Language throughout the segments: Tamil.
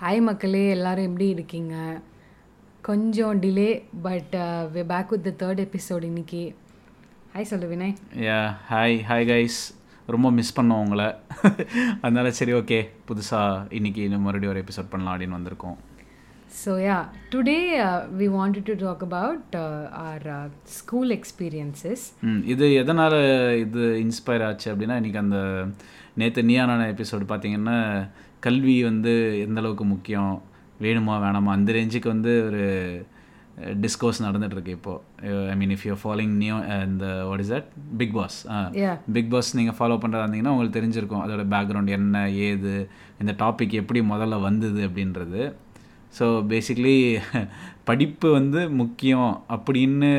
ஹாய் மக்களே எல்லாரும் எப்படி இருக்கீங்க? கொஞ்சம் delay but we back with the third episode இன்னைக்கு. ஹாய் சொல்லு Vinay. Yeah hi hi guys ரொம்ப மிஸ் பண்ணோம் உங்களை. அதனால சரி ஓகே புதுசாக இன்னைக்கு இன்னும் மறுபடியும் ஒரு எபிசோட் பண்ணலாம் அப்படின்னு வந்திருக்கோம். So yeah today we wanted to talk about our school experiences இது எதனால் இது இன்ஸ்பயர் ஆச்சு அப்படின்னா இன்றைக்கி அந்த நேற்று நீயானான எபிசோடு பார்த்தீங்கன்னா கல்வி வந்து எந்த அளவுக்கு முக்கியம் வேணுமா வேணாமா? அந்த ரேஞ்சுக்கு வந்து ஒரு டிஸ்கோர்ஸ் நடந்துகிட்ருக்கு இப்போது I mean if you following new இந்த what is that Bigg Boss Bigg Boss நீங்கள் ஃபாலோ பண்ணுறதா இருந்தீங்கன்னா உங்களுக்கு தெரிஞ்சிருக்கும். அதோட பேக்ரவுண்ட் என்ன ஏது இந்த டாபிக் எப்படி முதல்ல வந்தது அப்படின்றது. ஸோ பேசிக்லி படிப்பு வந்து முக்கியம் அப்படின்னு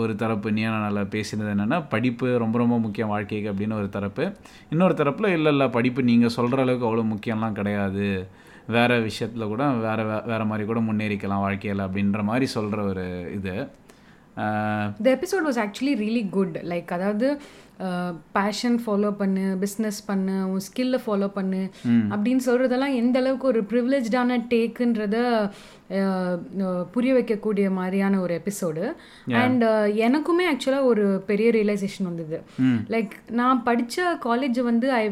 ஒரு தரப்பு நீ நல்லா பேசினது என்னென்னா படிப்பு ரொம்ப ரொம்ப முக்கியம் வாழ்க்கைக்கு அப்படின்னு ஒரு தரப்பு. இன்னொரு தரப்பில் இல்லை இல்லை படிப்பு நீங்கள் சொல்கிற அளவுக்கு அவ்வளோ முக்கியம்லாம் கிடையாது. வேறு விஷயத்தில் கூட வேறு வேறு மாதிரி கூட முன்னேறிக்கலாம் வாழ்க்கையில் அப்படின்ற மாதிரி சொல்கிற ஒரு இது. The episode was actually really good like அதாவது பேஷன் ஃபாலோ பண்ணு பிஸ்னஸ் பண்ணு உன் ஸ்கில்லை ஃபாலோ பண்ணு அப்படின்னு சொல்கிறதெல்லாம் எந்த அளவுக்கு ஒரு ப்ரிவிலேஜான டேக்குன்றத புரிய வைக்கக்கூடிய மாதிரியான ஒரு எபிசோடு அண்ட் எனக்குமே ஆக்சுவலாக ஒரு பெரிய ரியலைசேஷன் வந்தது. லைக் நான் படித்த காலேஜ் வந்து I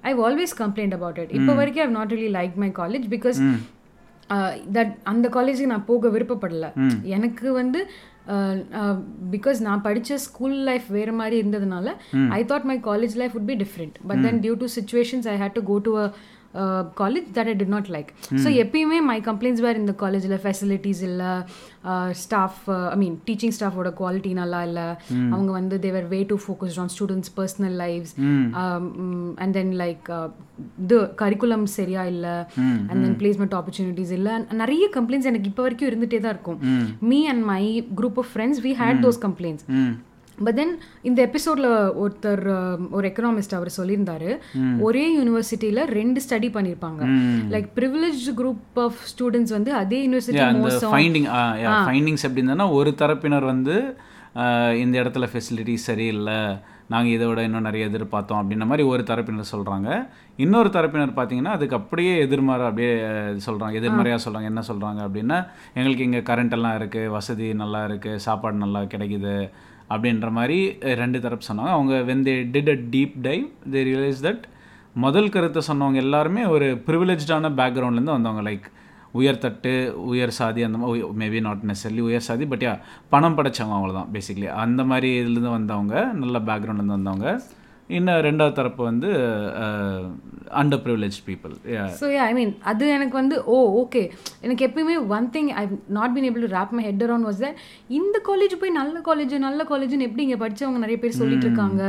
I always complaint about it இப்போ வரைக்கும் I've not really like my. College because that அந்த காலேஜுக்கு நான் போக விருப்பப்படல. எனக்கு வந்து பிகாஸ் நான் படித்த ஸ்கூல் லைஃப் வேறு மாதிரி இருந்ததுனால I thought my college life would be different. But then due to situations I had to go to a college that I did not like so எப்பயுமே மை கம்ப்ளைண்ட்ஸ் வேறு இந்த காலேஜில் ஃபெசிலிட்டிஸ் இல்லை ஸ்டாஃப் ஐ மீன் டீச்சிங் ஸ்டாஃபோட குவாலிட்டி நல்லா இல்லை. அவங்க வந்து they were way to focused on students personal lifes and then like இது கரிக்குலம் சரியா இல்லை. அண்ட் தென் பிளேஸ்மெண்ட் ஆப்பர்ச்சுனிட்டிஸ் இல்லை. நிறைய கம்ப்ளைண்ட்ஸ் எனக்கு இப்போ வரைக்கும் இருந்துகிட்டே தான் இருக்கும். Me and my group of friends we had those complaints but then இந்த எபிசோட்ல ஒருத்தர் um, ஒரு எக்கனாமிஸ்ட் அவர் சொல்லியிருந்தாரு ஒரே யூனிவர்சிட்டியில ரெண்டு ஸ்டடி பண்ணியிருப்பாங்க. Like privilege group of students வந்து அதே யூனிவர்சிட்டி ஃபைண்டிங் ஃபைண்டிங்ஸ் எப்படி இருந்ததுன்னா ஒரு தரப்பினர் வந்து ஆஹ், இந்த இடத்துல ஃபெசிலிட்டி சரியில்லை நாங்கள் இதை விட இன்னும் நிறைய எதிர்பார்த்தோம் அப்படின்ற மாதிரி ஒரு தரப்பினர் சொல்கிறாங்க இன்னொரு தரப்பினர் பார்த்தீங்கன்னா அதுக்கு அப்படியே எதிர்மாறு அப்படியே சொல்கிறாங்க எதிர்மறையாக சொல்கிறாங்க என்ன சொல்கிறாங்க அப்படின்னா எங்களுக்கு இங்கே கரண்ட் எல்லாம் இருக்குது வசதி நல்லா இருக்குது சாப்பாடு நல்லா கிடைக்குது அப்படின்ற மாதிரி ரெண்டு தரப்பு சொன்னாங்க. அவங்க when they did a deep dive they realise that முதல் கருத்தை சொன்னவங்க எல்லாருமே ஒரு ப்ரிவிலேஜான பேக்ரவுண்ட்லேருந்து வந்தவங்க. லைக் உயர்தட்டு உயர் சாதி அந்த மாதிரி மேபி நாட் நெசர்லி உயர் சாதி பட் யா பணம் படைச்சவங்க அவ்வளோதான் பேசிக்லி அந்த மாதிரி இதுலேருந்து வந்தவங்க நல்ல பேக்ரவுண்ட்லேருந்து வந்தவங்க. இன்னும் ரெண்டாவது தரப்பு வந்து under privilege people so I mean அது எனக்கு வந்து ஓ ஓகே எனக்கு எப்பயுமே one thing I not been able to wrap my head around was that இந்த காலேஜ் போய் நல்ல காலேஜ் நல்ல காலேஜ்னு எப்படி இங்கே படிச்சவங்க நிறைய பேர் சொல்லிட்டு இருக்காங்க.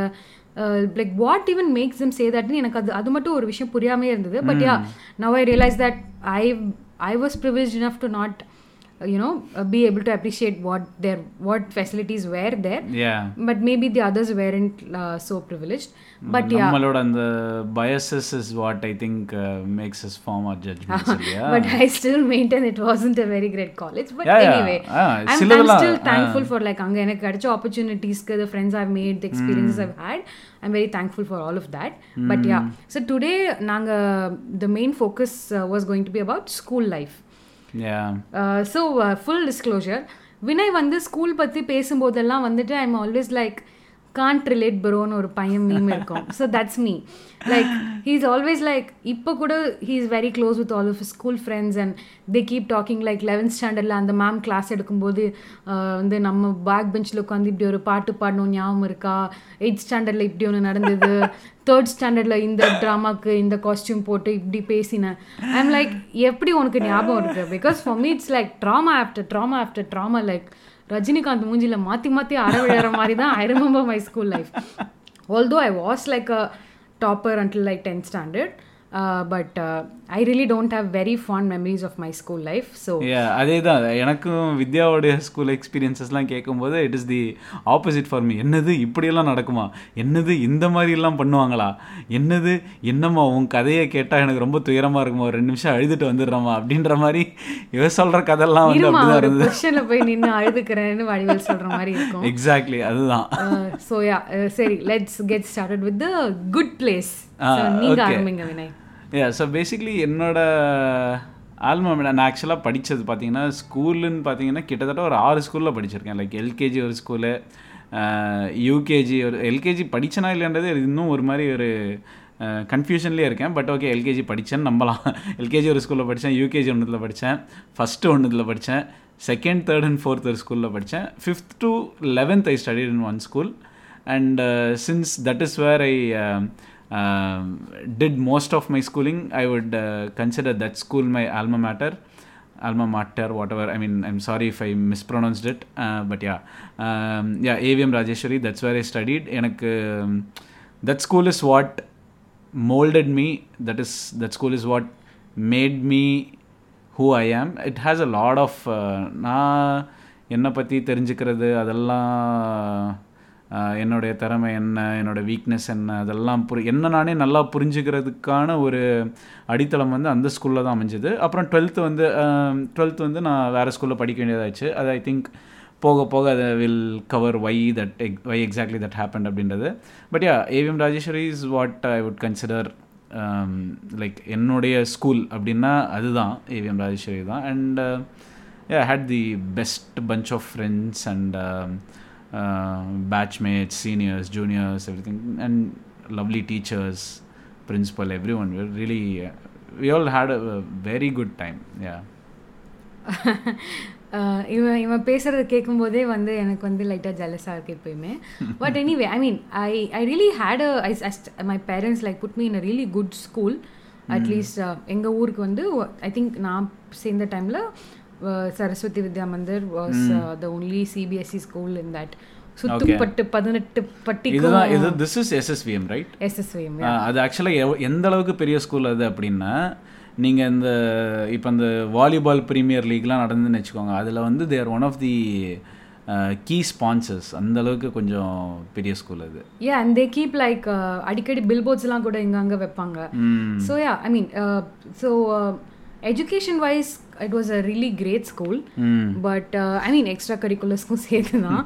Like what even makes them say தட்னு எனக்கு அது அது மட்டும் ஒரு விஷயம் புரியாமே இருந்தது. But yeah now I realise that I I was privilege enough to not you know uh, be able to appreciate what their what facilities were there. Yeah. But maybe the others weren't uh, so privileged. Mm, but yeah. and the biases is what i think uh, makes us form our judgments yeah. but i still maintain it wasn't a very great college. But yeah, anyway yeah. I'm, I'm, still ah. thankful for like anga enak opportunities the friends i've made the experiences mm. i've had i'm very thankful for all of that. Mm. but yeah. So today nanga the main focus uh, was going to be about school life. So full disclosure Vinay வந்து ஸ்கூல் பற்றி பேசும்போதெல்லாம் வந்துட்டு I'm always like can't relate ப்ரோன்னு ஒரு பையன் மீம் இருக்கும். So that's me like he is always like இப்போ கூட he is very close with all of school friends and they keep talking like eleventh ஸ்டாண்டர்டில் அந்த மேம் கிளாஸ் எடுக்கும்போது வந்து நம்ம பேக் பெஞ்சில் உட்காந்து இப்படி ஒரு பாட்டு பாடணும் ஞாபகம் இருக்கா? எயிட் ஸ்டாண்டர்டில் இப்படி ஒன்று நடந்தது. தேர்ட் ஸ்டாண்டர்டில் இந்த ட்ராமாக்கு இந்த காஸ்டியூம் போட்டு இப்படி பேசினேன். ஐம் லைக் எப்படி உனக்கு ஞாபகம் இருக்கு? Because for me it's like trauma after trauma after trauma like Rajinikanth மூஞ்சியில் மாற்றி மாற்றி அற விழுற மாதிரி தான் I remember my school life although I was like a topper until like tenth standard but I really don't have very fond memories of my school life so அதே தான் எனக்கும் வித்யாவுடைய ஸ்கூல் எக்ஸ்பீரியன்சஸ்லாம் கேட்கும்போது it is the opposite for me என்னது இப்படியெல்லாம் நடக்குமா? என்னது இந்த மாதிரிலாம் பண்ணுவாங்களா? என்னது என்னம்மா உன் கதையை கேட்டால் எனக்கு ரொம்ப துயரமாக இருக்குமா? ஒரு ரெண்டு நிமிஷம் அழுதுட்டு வந்துடுறோமா அப்படின்ற மாதிரி இவ சொல்கிற கதையெல்லாம் வந்து அப்படிதான் இருந்தது. போய் நின்று அழுதுக்கிறேன்னு வடிவேல் சொல்கிற மாதிரி இருக்கும். எக்ஸாக்ட்லி அதுதான். ஸோ யா சரி let's get started with good place நீங்க okay. ஆரம்பிங்க வினய். யா ஸோ பேசிக்லி என்னோட ஆல்மா நான் ஆக்சுவலாக படித்தது பார்த்தீங்கன்னா ஸ்கூலுன்னு பார்த்தீங்கன்னா கிட்டத்தட்ட ஒரு ஆறு ஸ்கூலில் படிச்சிருக்கேன். லைக் எல்கேஜி ஒரு ஸ்கூலு யூகேஜி uh, ஒரு எல்கேஜி படித்தனா இல்லைன்றது இன்னும் ஒரு மாதிரி ஒரு uh, கன்ஃபியூஷன்லேயே இருக்கேன். பட் ஓகே எல்கேஜி படித்தேன்னு நம்பலாம். எல்கேஜி ஒரு ஸ்கூலில் படித்தேன் யூகேஜி ஒன்றுத்தில் படித்தேன் ஃபஸ்ட்டு ஒன்றுத்தில் படித்தேன் செகண்ட் தேர்ட் அண்ட் ஃபோர்த் ஒரு ஸ்கூலில் படித்தேன் fifth to eleventh I studied in one school and since that is where I did most of my schooling i would uh, consider that school my alma mater alma mater whatever i mean i'm sorry if i mispronounced it uh, but yeah um, yeah avm rajeshwari that's where i studied எனக்கு um, that school is what molded me that is that school is what made me who i am it has a lot of uh, நான் என்னை பற்றி தெரிஞ்சுக்கிறது அதெல்லாம் என்னுடைய திறமை என்ன என்னோடய வீக்னஸ் என்ன அதெல்லாம் புரி என்ன நானே நல்லா புரிஞ்சுக்கிறதுக்கான ஒரு அடித்தளம் வந்து அந்த ஸ்கூலில் தான் அமைஞ்சுது. அப்புறம் டுவெல்த்து வந்து டுவெல்த்து வந்து நான் வேறு ஸ்கூலில் படிக்க வேண்டியதாச்சு அது ஐ திங்க் போக போக அதை will cover why that ex why exactly that happen அப்படின்றது. But yeah AVM Rajeshwari is what I would consider like என்னுடைய ஸ்கூல் அப்படின்னா அதுதான் ஏவிஎம் ராஜேஸ்வரி தான். And yeah had the best bunch of friends and batchmates, seniors, juniors, everything, and lovely teachers, principal, everyone. We really, uh, we all had a, a very good time. Yeah. இவன் இவன் பேசுகிறத கேட்கும்போதே வந்து எனக்கு வந்து லைட்டாக ஜெலஸாக இருக்குது எப்பயுமே but anyway I mean I I really hate uh my parents like put me in a really good school at least எங்கள் ஊருக்கு வந்து ஐ திங்க் நான் சேர்ந்த டைமில் Saraswati Vidya Mandir was the only CBSE school in that சுத்துப்பட்டு பதினெட்டு பட்டி இதுதான் இது this is SSVM right SSVM அது ஆக்சுவலாக எந்த அளவுக்கு பெரிய ஸ்கூல் அது அப்படின்னா நீங்கள் இந்த இப்போ இந்த வாலிபால் ப்ரீமியர் லீக்லாம் நடந்துன்னு வச்சுக்கோங்க அதில் வந்து there one of the key sponsors அந்த அளவுக்கு கொஞ்சம் பெரிய ஸ்கூல் அது. ஏ அண்ட் தே கீப் லைக் அடிக்கடி பில்போர்ட்ஸ்லாம் கூட இங்கே அங்கே வைப்பாங்க. So yeah I mean so education wise it was a really great school but I mean extra கரிக்குலர்ஸ்க்கும் சேர்த்து தான்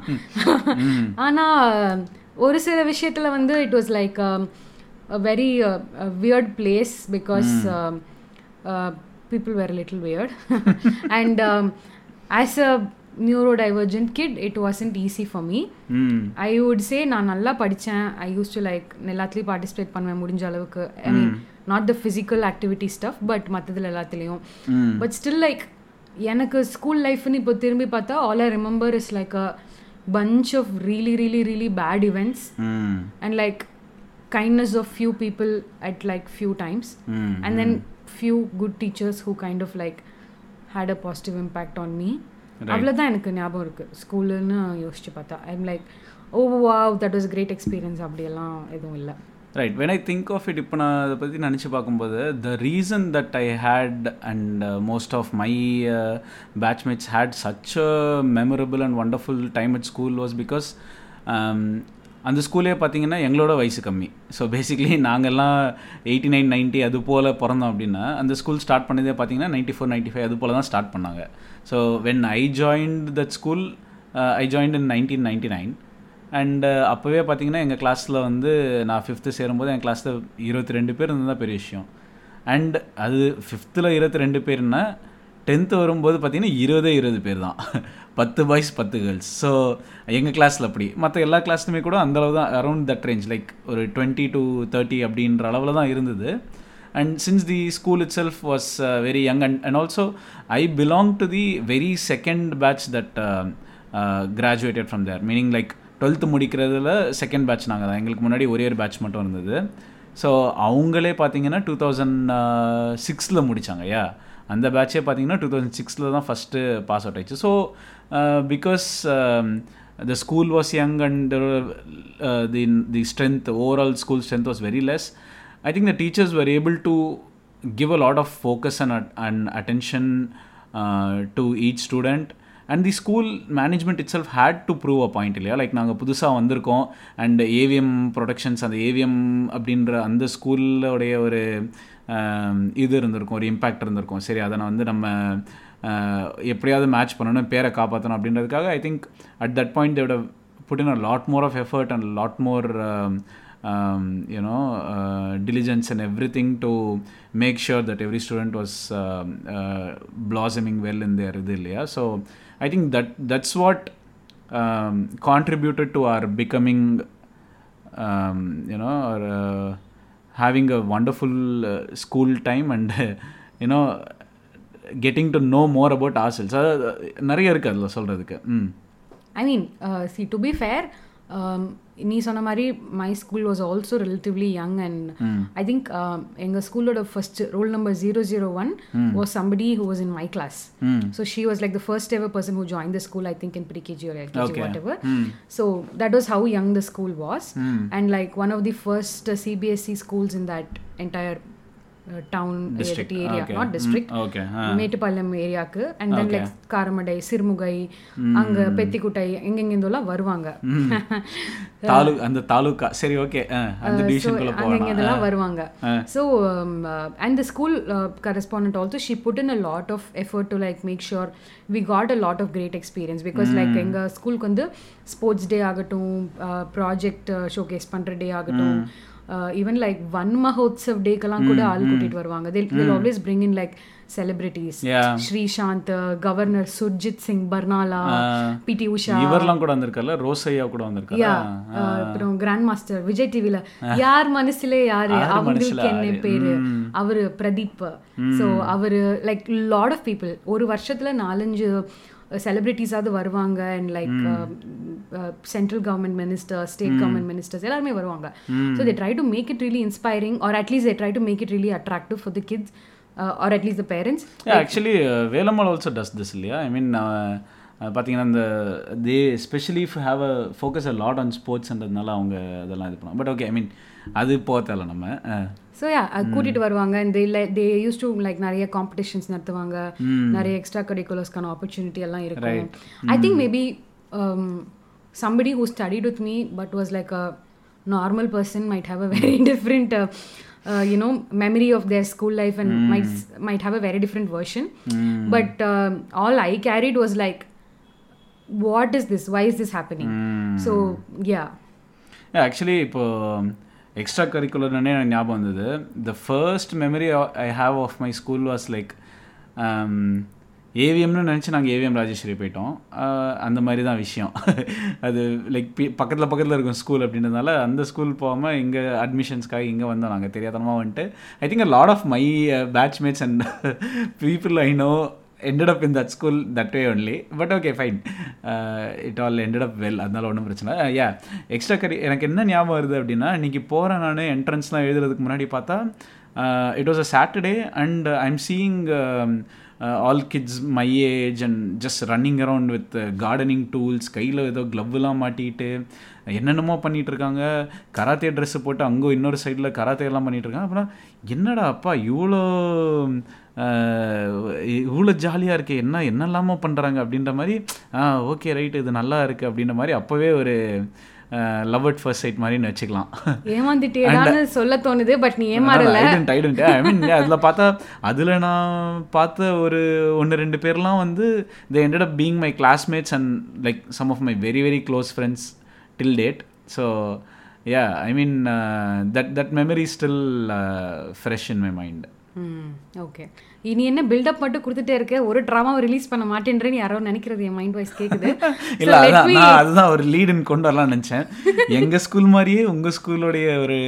ஆனால் ஒரு சில விஷயத்தில் வந்து it was like very weird place because people were little weird and as a neurodivergent kid it wasn't easy for me I would say நான் நல்லா படித்தேன் ஐ யூஸ் டு லைக் எல்லாத்துலேயும் பார்ட்டிசிபேட் பண்ணுவேன் முடிஞ்ச அளவுக்கு. I mean not the physical activity stuff but மற்றதில் எல்லாத்துலேயும். பட் ஸ்டில் லைக் எனக்கு ஸ்கூல் லைஃப்னு இப்போ திரும்பி பார்த்தா all I remember is like a bunch of really really really bad events. Mm. and like kindness of few people at like few times. Mm. and then few good teachers who kind of like had a positive impact on me. அவ்வளோதான் எனக்கு ஞாபகம் இருக்கு. ஸ்கூலுன்னு யோசிச்சு பார்த்தா. I'm like oh wow that was great experience அப்படியெல்லாம் எதுவும் இல்லை. Right when I think of it இப்போ நான் அதை பற்றி நினச்சி பார்க்கும்போது the reason that I had and most of my batchmates had such a memorable and wonderful time at school was because அந்த ஸ்கூலே பார்த்தீங்கன்னா எங்களோட வயசு கம்மி. ஸோ பேசிக்லி நாங்கள்லாம் எயிட்டி நைன் நைன்ட்டி அது போல் பிறந்தோம் அப்படின்னா அந்த ஸ்கூல் ஸ்டார்ட் பண்ணதே பார்த்தீங்கன்னா நைன்ட்டி ஃபோர் நைன்ட்டி ஃபைவ் அது போல் தான் ஸ்டார்ட் பண்ணாங்க. So when I joined that school I joined in nineteen ninety nine and uh, அப்போவே பார்த்தீங்கன்னா எங்கள் கிளாஸில் வந்து நான் ஃபிஃப்த்து சேரும்போது என் கிளாஸில் இருபத்தி ரெண்டு பேர் இருந்தது தான் பெரிய விஷயம். அண்ட் அது ஃபிஃப்த்தில் இருபத்தி ரெண்டு பேர்னா டென்த்து வரும்போது பார்த்தீங்கன்னா இருபதே இருபது பேர் தான் பத்து பாய்ஸ் பத்து கேர்ள்ஸ் ஸோ எங்கள் கிளாஸில் அப்படி. மற்ற எல்லா கிளாஸ்லையுமே கூட அந்தளவு தான் அரௌண்ட் தட் ரேஞ்ச் லைக் ஒரு டுவெண்ட்டி டு தேர்ட்டி அப்படின்ற அளவில் தான் இருந்தது. And since the school itself was very young and and also I belong to the very second batch that graduated from there meaning like twelfth முடிக்கிறதுல second batch நாங்கள் தான் எங்களுக்கு முன்னாடி ஒரே ஒரு பேட்ச் மட்டும் இருந்தது. ஸோ அவங்களே பார்த்தீங்கன்னா டூ தௌசண்ட் சிக்ஸில் முடித்தாங்க யா அந்த பேட்சே பார்த்தீங்கன்னா டூ தௌசண்ட் சிக்ஸில் தான் ஃபஸ்ட்டு பாஸ் அவுட் ஆயிடுச்சு. So because the school was young and the the strength overall school strength was very less I think the teachers were able to give a lot of focus and and attention to each student and the school management itself had to prove a point இல்லையா? லைக் நாங்கள் புதுசாக வந்திருக்கோம். அண்ட் ஏவிஎம் ப்ரொடக்ஷன்ஸ் அந்த ஏவிஎம் அப்படின்ற அந்த ஸ்கூலோடைய ஒரு இது இருந்திருக்கும் ஒரு இம்பேக்ட் இருந்திருக்கும். சரி அதை நான் வந்து நம்ம எப்படியாவது மேட்ச் பண்ணணும் பேரை காப்பாற்றணும் அப்படின்றதுக்காக I think at that point they would put in a lot more of effort and lot more um, you know uh, diligence and everything to make sure that every student was um, uh, blossoming well in their இது so i think that that's what um, contributed to our becoming um, you know or uh, having a wonderful uh, school time and you know getting to know more about ourselves அது நிறைய இருக்குது அதில் சொல்கிறதுக்கு ம் I mean see to be fair நீ சொன்ன மாதிரி my school was also relatively young and I think எங்கள் ஸ்கூலோட first roll number zero zero one was somebody who was in my class so she was like the first ever person who join the school I think in pre KG or LKG, whatever. So that was how young the school was. And like one of the first uh, CBSE schools in that entire uh, uh, district. Mm, okay, ah. Mettupalayam ஏரியாக்கு and then like Karamadai Sirumugai அங்க பெத்திக்குட்டை எங்கெங்கெந்தோலாம் வருவாங்க. தாலு அந்த தாலுக்கா சரி ஓகே அந்த டிவிஷனுக்குள்ள அங்க போகலாம். இதெல்லாம் வருவாங்க. So and the school correspondent also she put in a lot of effort to like make sure we got a lot of great experience because like எங்கள் ஸ்கூலுக்கு வந்து ஸ்போர்ட்ஸ் டே ஆகட்டும் ப்ராஜெக்ட் ஷோகேஸ் பண்ணுற டே ஆகட்டும் ஈவன் லைக் வன் மஹோத்சவ் டேக்கெல்லாம் கூட ஆள் கூட்டிட்டு வருவாங்க they'll always bring in like celebrities. Sreesanth governor Surjit Singh Barnala PT Usha இவர்லாம் கூட வந்திருக்கார்ல? ரோசையா கூட வந்திருக்காரு? யா அப்புறம் கிராண்ட் மாஸ்டர் விஜய் டிவில யார் மனசுல யாரு? அவங்களுக்கு என்ன? பேரு? அவரு பிரதீப். சோ அவரு லைக் லாட் ஆஃப் பீப்புள் ஒரு வருஷத்துல நாலஞ்சு செலிபிரிட்டிஸாவது வருவாங்க and like central government minister state government ministers எல்லாருமே வருவாங்க. So they try to make it really inspiring or at least they try to make it really attractive for the kids or at least the parents actually Velammal also does this இல்லையா ஐ மீன் பார்த்தீங்கன்னா இந்த they specially have a focus a lot on ஸ்போர்ட்ஸ்ன்றதுனால அவங்க அதெல்லாம் இது பண்ணுவாங்க. பட் ஓகே ஐ மீன் அது போக தேவை நம்ம. அஹ். ஸோ யா கூட்டிட்டு வருவாங்க. இந்த இல்லை தே யூஸ் டு லைக் நிறைய காம்படிஷன்ஸ் நடத்துவாங்க. நிறைய எக்ஸ்ட்ரா கரிக்குலர்ஸ்க்கான ஆப்பர்ச்சுனிட்டி எல்லாம் இருக்கும். I think maybe somebody who studied with me but was like a normal person might have a very different you know memory of their school life and might might have a very different version. But um, all i carried was like what is this? Why is this happening? So yeah. Actually இப்போ எக்ஸ்ட்ரா கரிக்குலர்னே எனக்கு ஞாபகம் வந்தது. The first memory I have of my school was like ஏவிஎம்னு நினச்சி நாங்கள் ஏவிஎம் ராஜேஸ்வரி போயிட்டோம். அந்த மாதிரி தான் விஷயம். அது லைக் பக்கத்தில் பக்கத்தில் இருக்கும் ஸ்கூல் அப்படின்றதுனால அந்த ஸ்கூல் போகாமல் இங்கே அட்மிஷன்ஸ்க்காக இங்கே வந்தோம் நாங்கள் தெரியாதனமாக வந்துட்டு I think lot of my batchmates and people I know ended up in that school that way only. But okay fine it all ended up well அதனால் அதனால ஒன்றும் பிரச்சனை யா எக்ஸ்ட்ரா கரி எனக்கு என்ன ஞாபகம் வருது அப்படின்னா இன்னைக்கு போகிறேன் நான் என்ட்ரன்ஸ்லாம் எழுதுறதுக்கு முன்னாடி பார்த்தா it was a Saturday and I am seeing all kids my age and just running around with gardening tools கையில் ஏதோ க்ளவ்லாம் மாட்டிக்கிட்டு என்னென்னமோ பண்ணிகிட்ருக்காங்க இருக்காங்க. கராத்தே ட்ரெஸ்ஸு போட்டு அங்கே இன்னொரு சைடில் கராத்தே எல்லாம் பண்ணிட்டு இருக்காங்க. அப்புறம் என்னடா அப்பா இவ்வளோ uh, இவ்வளோ ஜாலியாக இருக்கே என்ன என்னெல்லாமோ பண்ணுறாங்க அப்படின்ற மாதிரி ஓகே ரைட் இது நல்லா இருக்குது அப்படின்ற மாதிரி அப்போவே ஒரு லவ் அட் ஃபர்ஸ்ட் சைட் மாதிரின்னு வச்சுக்கலாம். ஏமாந்துட்டேடான்னு சொல்ல தோணுது பட் நீ ஏமாறல. ஐ மீன் அதில் பார்த்தா அதில் நான் பார்த்த ஒரு ஒன்று ரெண்டு பேர்லாம் வந்து they ended up being my classmates and like some of my very very close friends till date so yeah I mean that that memory still fresh in my mind okay இனி என்ன பில்டப் மட்டும் கொடுத்துட்டே இருக்க? ஒரு ட்ராமாவை ரிலீஸ் பண்ண மாட்டேன்றேன்னு யாரோ நினைக்கிறது என் மைண்ட் வாய்ஸ் கேக்குது. இல்ல அதான் நான் அதுதான் ஒரு லீடுன்னு கொண்டு வரலாம் நினைச்சேன். எங்க ஸ்கூல் மாதிரியே உங்க ஸ்கூலோடைய ஒரு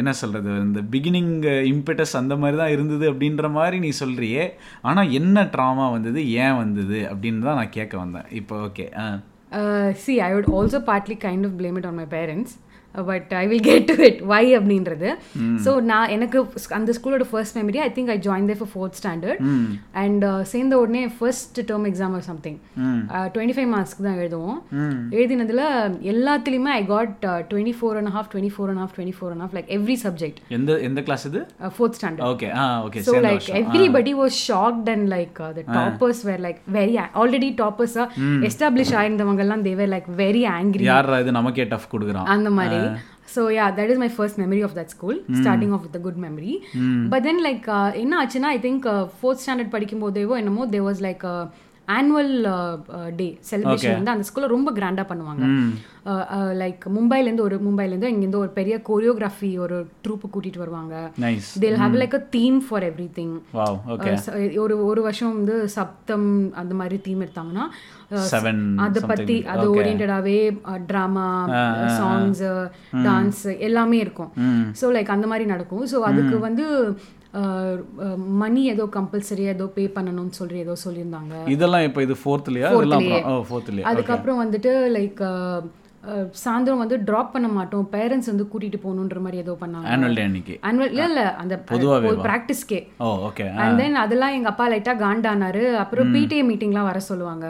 என்ன சொல்றது இந்த பிகினிங் இம்பெட்டஸ் அந்த மாதிரி தான் இருந்தது அப்படின்ற மாதிரி நீ சொல்றியே. ஆனா என்ன ட்ராமா வந்தது ஏன் வந்தது அப்படின்னு தான் நான் கேட்க வந்தேன். இப்போ okay see I would also partly kind of blame it on my parents but I will get to it why அப்படின்றது. ஸோ நான் எனக்கு அந்த ஸ்கூலோட first memory I think I join there for fourth standard and சேர்ந்த உடனே first term exam or something twenty five மார்க்ஸ்க்கு தான் எழுதுவோம். எழுதினதுல எல்லாத்துலேயுமே I got twenty four and half twenty four and half twenty four and half like every subject எந்த எந்த கிளாஸ் இது? Fourth standard okay okay so like everybody was shocked and like the toppers were like very already டாப்பர்ஸா establish ஆயிருந்தவங்க எல்லாம் தேவர் லைக் வெரி ஆங்கிரி யார் இது? நமக்கே டஃப் கொடுக்குறான். அந்த மாதிரி. So yeah that is my first memory of that school starting off with good memory but then like என்ன ஆச்சுன்னா ஐ திங்க் ஃபோர்த் ஸ்டாண்டர்ட் படிக்கும் போதேவோ என்னமோ they was like annual day celebration வந்து அந்த ஸ்கூலில் ரொம்ப கிராண்டாக பண்ணுவாங்க. லைக் மும்பைலேருந்து ஒரு மும்பைலேருந்து இங்கேருந்து ஒரு பெரிய கொரியோகிராஃபி ஒரு ட்ரூப்பு கூட்டிகிட்டு வருவாங்க. They'll have like a theme for everything ஒரு ஒரு வருஷம் வந்து சப்தம் அந்த மாதிரி தீம் எடுத்தாங்கன்னா செவன் அதை பத்தி அது ஓரியன்டாவே ட்ராமா சாங்ஸ் டான்ஸ் எல்லாமே இருக்கும். ஸோ லைக் அந்த மாதிரி நடக்கும். ஸோ அதுக்கு வந்து மணி ஏதோ கம்பல்சரி ஏதோ பே பண்ணணும்னு சொல்லி ஏதோ சொல்லியிருந்தாங்க. இதெல்லாம் இப்போ இது ஃபோர்த்லையா ஃபோர்த்லையா அதுக்கப்புறம் வந்துட்டு லைக் சாயந்தரம் வந்து ட்ராப் பண்ண மாட்டோம். பேரண்ட்ஸ் வந்து கூட்டிட்டு போகணுன்ற மாதிரி ஏதோ பண்ணாங்க. ஆனுவல் டே அன்னைக்கு. ஆனுவல் இல்ல இல்ல அந்த பொதுவாவே ஒரு ப்ராக்டிஸ்க்கே ஓகே அண்ட் தென் அதெல்லாம் எங்க அப்பா லைட்டா காண்டானாரு. அப்புறம் பிடிஏ மீட்டிங்லாம் வர சொல்லுவாங்க.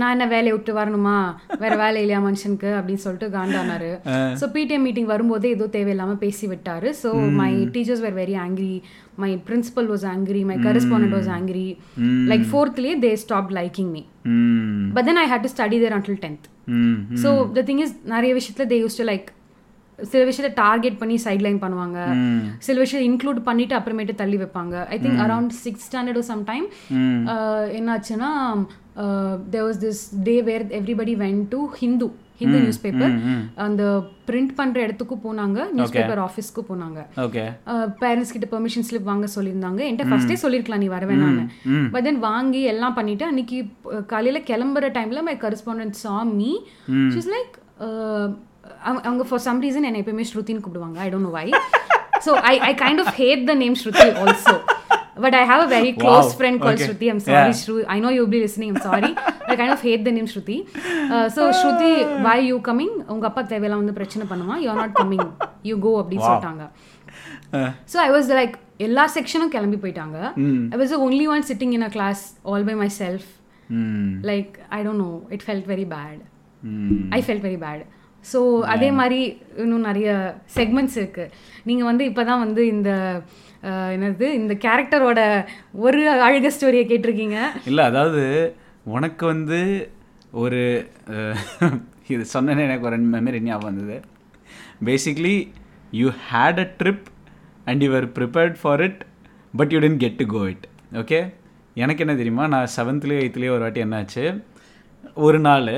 நான் என்ன வேலையை விட்டு வரணுமா? வேற வேலை இல்லையா மனுஷனுக்கு? அப்படின்னு சொல்லிட்டு காண்டானாரு. ஸோ பிடிஏ மீட்டிங் வரும்போதே ஏதோ தேவையில்லாம பேசி விட்டாரு. So my. Teachers were very angry my principal was angry my correspondent was angry like ஃபோர்த்லேயே they stop liking me but then I had to study there until tenth so the thing is நிறைய விஷயத்துல தே யூஸ் டு லைக் சில விஷயத்த டார்கெட் பண்ணி சைட்லைன் பண்ணுவாங்க. சில விஷயம் இன்க்ளூட் பண்ணிட்டு அப்புறமேட்டு தள்ளி வைப்பாங்க. I think around six standard some time என்னாச்சுன்னா there was this day where everybody went to Hindu Hindu newspaper அந்த பிரிண்ட் பண்ற இடத்துக்கும் போனாங்க நியூஸ் பேப்பர் ஆஃபீஸ்க்கு போனாங்க. பேரண்ட்ஸ் கிட்ட பெர்மிஷன் ஸ்லிப் வாங்க சொல்லியிருந்தாங்க. என்கிட்ட ஃபர்ஸ்டே சொல்லிருக்கலாம் நீ வரவே நான் பட் தென் வாங்கி எல்லாம் பண்ணிட்டு அன்னைக்கு காலையில கிளம்புற டைம்ல my correspondent saw me. She's like அவங்க ஃபார் சம் ரீசன் என்னை எப்பயுமே ஸ்ருதின்னு கூப்பிடுவாங்க. I don't know why so I I kind of hate the name Shruti also but I have a very close friend call Okay. Shruti I'm sorry Shru I know you be listening I'm sorry I kind of hate the name Shruti so Shruti why you coming உங்க அப்பா தேவையெல்லாம் வந்து பிரச்சனை பண்ணுவான் you are not coming you go அப்படின்னு சொல்லிட்டாங்க. ஸோ ஐ வாஸ் லைக் எல்லா செக்ஷனும் கிளம்பி போயிட்டாங்க. I was only one sitting in a class all by myself like I don't know it felt very bad I felt very bad so அதே மாதிரி இன்னும் நிறைய செக்மெண்ட்ஸ் இருக்கு. நீங்க வந்து இப்பதான் வந்து இந்த என்னது? இந்த கேரக்டரோட ஒரு அழுக ஸ்டோரியை கேட்டிருக்கீங்க. இல்லை அதாவது உனக்கு வந்து ஒரு இது சொன்னேனே எனக்கு ஒரு மெமரி ஞாபகம் வந்தது. Basically you had a trip and you are prepared for it but you didn't get to go it okay எனக்கு என்ன தெரியுமா? நான் செவன்த்லேயோ எயித்துலேயோ ஒரு வாட்டி என்னாச்சு? ஒரு நாள்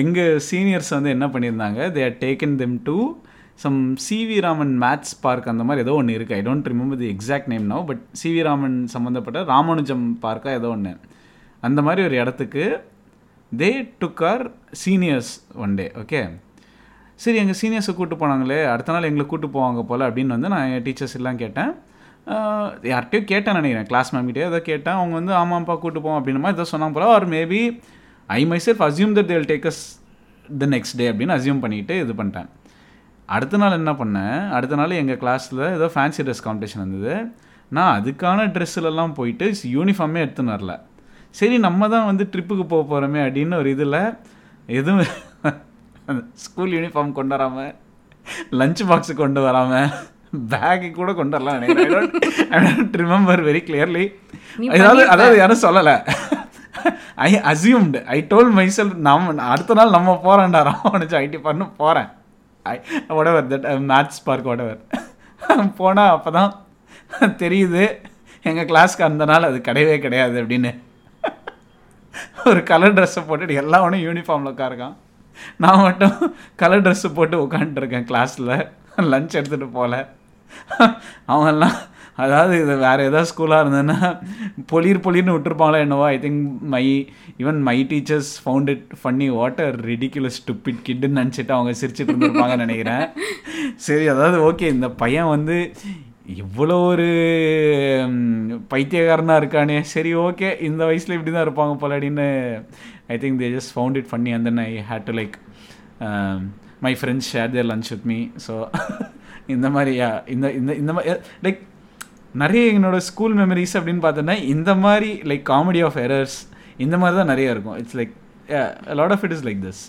எங்கள் சீனியர்ஸ் வந்து என்ன பண்ணியிருந்தாங்க? They are taken them to some CV Raman maths park அந்த மாதிரி ஏதோ ஒன்று இருக்குது I don't remember the exact name no but CV Raman சம்மந்தப்பட்ட ராமானுஜம் பார்க்கா ஏதோ ஒன்று அந்த மாதிரி ஒரு இடத்துக்கு they took our seniors one day okay சரி எங்கள் சீனியர்ஸை கூப்பிட்டு போனாங்களே அடுத்த நாள் எங்களை கூப்பிட்டு போவாங்க போல் அப்படின்னு வந்து நான் என் டீச்சர்ஸ் எல்லாம் கேட்டேன். ஆஹ் யார்கிட்டயோ கேட்டேன் நினைக்கிறேன். கிளாஸ் மேம்கிட்டே ஏதோ கேட்டேன். அவங்க வந்து ஆமாம்ப்பா கூப்பிட்டு போவோம் அப்படின்ற மாதிரி ஏதோ சொன்னாங்க போல. Or maybe I myself assume that they'll take us the next day அப்படின்னு அசியூம் பண்ணிவிட்டு இது பண்ணிட்டேன். அடுத்த நாள் என்ன பண்ணேன்? அடுத்த நாள் எங்கள் கிளாஸில் ஏதோ ஃபேன்சி ட்ரெஸ் காம்படிஷன் இருந்தது. நான் அதுக்கான ட்ரெஸ்ஸுலலாம் போயிட்டு யூனிஃபார்மே எடுத்துன்னு வரல. சரி நம்ம தான் வந்து ட்ரிப்புக்கு போக போகிறோமே அப்படின்னு ஒரு இதில் எதுவும் ஸ்கூல் யூனிஃபார்ம் கொண்டு வராமல் லஞ்ச் பாக்ஸு கொண்டு வராமல் பேக்கு கூட கொண்டு வரலாம் நினைக்கிறேன். ரிமெம்பர் வெரி கிளியர்லி அதாவது அதாவது யாரும் சொல்லலை. I assumed I told myself நம்ம அடுத்த நாள் நம்ம போகிறோம்டா ராமனுச்சு ஐடி பண்ண போகிறேன் ஐ ஒடவர் தட் மேத்ஸ் பார்க் ஒடவர் போனால் அப்போ தான் தெரியுது. எங்கள் கிளாஸ்க்கு அந்த நாள் அது கிடையவே கிடையாது அப்படின்னு. ஒரு கலர் ட்ரெஸ்ஸை போட்டுட்டு எல்லாவனும் யூனிஃபார்மில் உட்காருக்கான். நான் மட்டும் கலர் ட்ரெஸ்ஸு போட்டு உட்காந்துருக்கேன் கிளாஸில் லஞ்ச் எடுத்துகிட்டு போகல அவங்கெல்லாம் அதாவது இது வேறு ஏதாவது ஸ்கூலாக இருந்ததுன்னா பொலிர் பொலிர்னு விட்டுருப்பாங்களா என்னவோ I think my even my teachers found it funny what a ridiculous stupid கிட்டுன்னு நினச்சிட்டு அவங்க சிரிச்சிட்டு இருந்திருப்பாங்கன்னு நினைக்கிறேன். சரி அதாவது ஓகே இந்த பையன் வந்து இவ்வளோ ஒரு பைத்தியக்காரனாக இருக்கானே. சரி ஓகே இந்த வயசில் இப்படி தான் இருப்பாங்க போல அப்படின்னு I think they just found it funny and then I had to like my friends share their lunch with me so இந்த மாதிரி இந்த இந்த இந்த மாதிரி லைக் நிறைய என்னோட ஸ்கூல் மெமரிஸ் அப்படின்னு பார்த்தோன்னா இந்த மாதிரி லைக் காமெடி ஆஃப் எரர்ஸ் இந்த மாதிரி தான் நிறைய இருக்கும் it's like lot of it is like this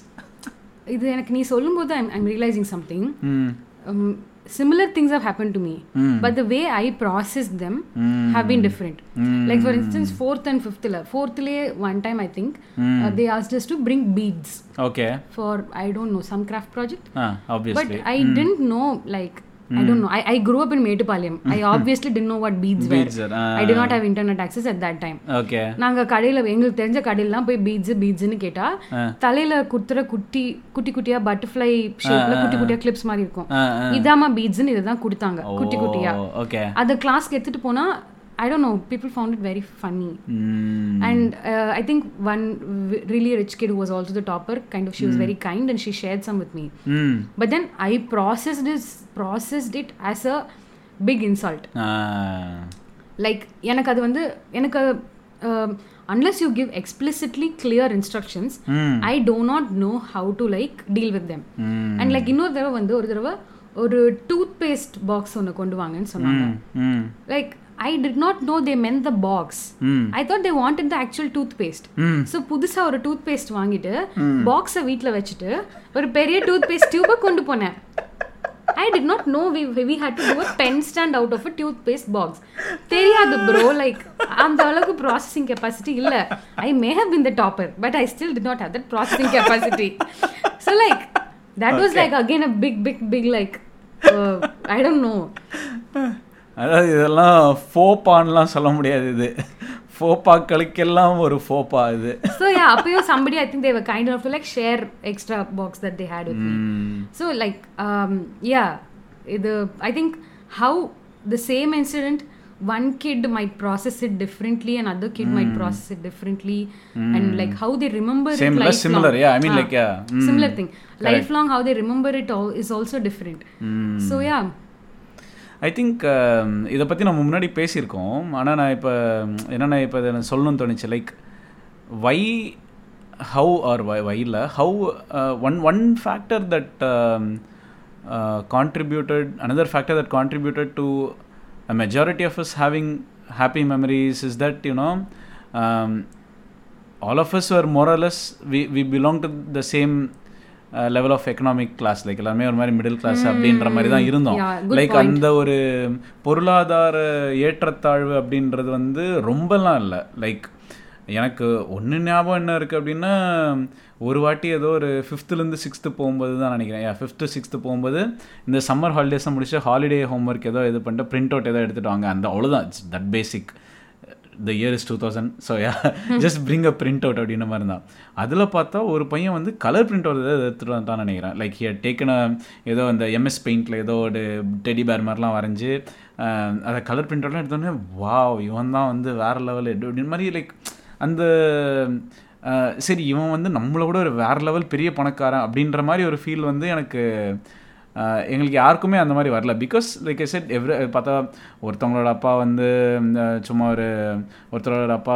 இது எனக்கு நீ சொல்லும்போது I'm I'm realising something hmm similar things have happened to me Mm. but the way i process them Mm. have been different Mm. like for instance fourth and fifth la fourth la one time i think uh, they asked us to bring beads okay for i don't know some craft project ah but obviously i didn't know like I don't know. I, I grew up in Metupalayam. I obviously didn't know what beads were. Beads are, ah. I did not have internet access at that time. Okay நாங்க கடையில எங்களுக்கு தெரிஞ்ச கடையிலலாம் போய் பீட்ஸ் பீட்ஸ்னு கேட்டா தலையில குத்துற குட்டி குட்டி குட்டியா பட்டர்ஃப்ளை ஷேப்ல குட்டி குட்டியா கிளிப்ஸ் மாதிரி இருக்கும் இதாமா பீட்ஸ்னு இதுதான் கொடுத்தாங்க குட்டி குட்டியா ஓகே அத கிளாஸ்க்கு எடுத்துட்டு I don't know people found it very funny and uh, i think one v- really rich kid who was also the topper kind of she was very kind and she shared some with me ம் but then i processed this processed it as a big insult like எனக்கு அது வந்து எனக்கு um, unless you give explicitly clear instructions ம் i do not know how to like deal with them ம் and like இன்னொரு தடவை வந்து ஒரு தடவை ஒரு டூத் பேஸ்ட் பாக்ஸ் ஒன்று கொண்டு வாங்கன்னு சொன்னாங்க ம் ம் like i did not know they meant the box. Hmm I thought they wanted the actual toothpaste so புதுசாக ஒரு டூத் பேஸ்ட் வாங்கிட்டு பாக்ஸை வீட்டில் வச்சுட்டு ஒரு பெரிய டூத் பேஸ்ட் டியூபை கொண்டு போனேன். I did not know we we had to do a pen stand out of a toothpaste box தெரியாது ப்ரோ லைக் அந்த அளவுக்கு ப்ராசஸிங் கெப்பாசிட்டி இல்லை. I may have been the topper but I still did not have that processing capacity so like that was like again a big big big like I don't know அதாவது இதெல்லாம் ஃபோப்பான்லாம் சொல்ல முடியாது இது ஃபோப்பாக்களுக்கெல்லாம் ஒரு ஃபோப்பா இது So yeah, appear somebody I think they were kind enough to like share extra box that they had with me. ம் So like um yeah, the I think how the same incident one kid might process it differently another kid might process it differently and like how they remember Same, it less lifelong. similar, yeah, I mean Ah, like, yeah, mm, similar thing lifelong how they remember it all is also different so yeah I think இதை பற்றி நம்ம முன்னாடி பேசியிருக்கோம். ஆனால் நான் இப்போ என்னென்ன இப்போ இதை நான் சொல்லணும்னு தோணுச்சு. Like why how are why why இல்லை. How one one factor that contributed another factor that contributed to a majority of us having happy memories is that you know all of us are more or less we we belong to the same level of economic class like எல்லாருமே ஒரு மாதிரி மிடில் கிளாஸ் அப்படின்ற மாதிரி தான் இருந்தோம். லைக் அந்த ஒரு பொருளாதார ஏற்றத்தாழ்வு அப்படின்றது வந்து ரொம்பலாம் இல்லை. லைக் எனக்கு ஒன்று ஞாபகம் என்ன இருக்குது அப்படின்னா ஒரு வாட்டி ஏதோ ஒரு ஃபிஃப்த்துலேருந்து சிக்ஸ்த்து போகும்போது தான் நினைக்கிறேன். ஃபிஃப்த்து சிக்ஸ்த்து போகும்போது இந்த சம்மர் ஹாலிடேஸை முடிச்சு ஹாலிடே ஹோம்ஒர்க் ஏதோ இது பண்ணிட்டு பிரிண்ட் அவுட் ஏதோ எடுத்துட்டு வாங்க. அந்த அவ்வளோதான் that basic the year is two thousand so yeah just bring a printout அப்படின்ற மாதிரி தான். அதில் பார்த்தா ஒரு பையன் வந்து கலர் பிரிண்ட் அவுட் ஏதாவது எடுத்துகிட்டு வந்தான் நினைக்கிறேன். லைக் ஹியர் டேக்கன ஏதோ அந்த எம்எஸ் பெயிண்டில் ஏதோ ஒரு டெடி பேர் மாதிரிலாம் வரைஞ்சி அதை கலர் பிரிண்ட் அவுட்லாம் எடுத்தோடனே வாவ் இவன் தான் வந்து வேறு லெவல் அப்படின்னு மாதிரி லைக் அந்த சரி இவன் வந்து நம்மளை ஒரு வேறு லெவல் பெரிய பணக்காரன் அப்படின்ற மாதிரி ஒரு ஃபீல் வந்து எனக்கு எங்களுக்கு யாருக்குமே அந்த மாதிரி வரல. Because like I said every பார்த்தா ஒருத்தவங்களோட அப்பா வந்து சும்மா ஒரு ஒருத்தரோட அப்பா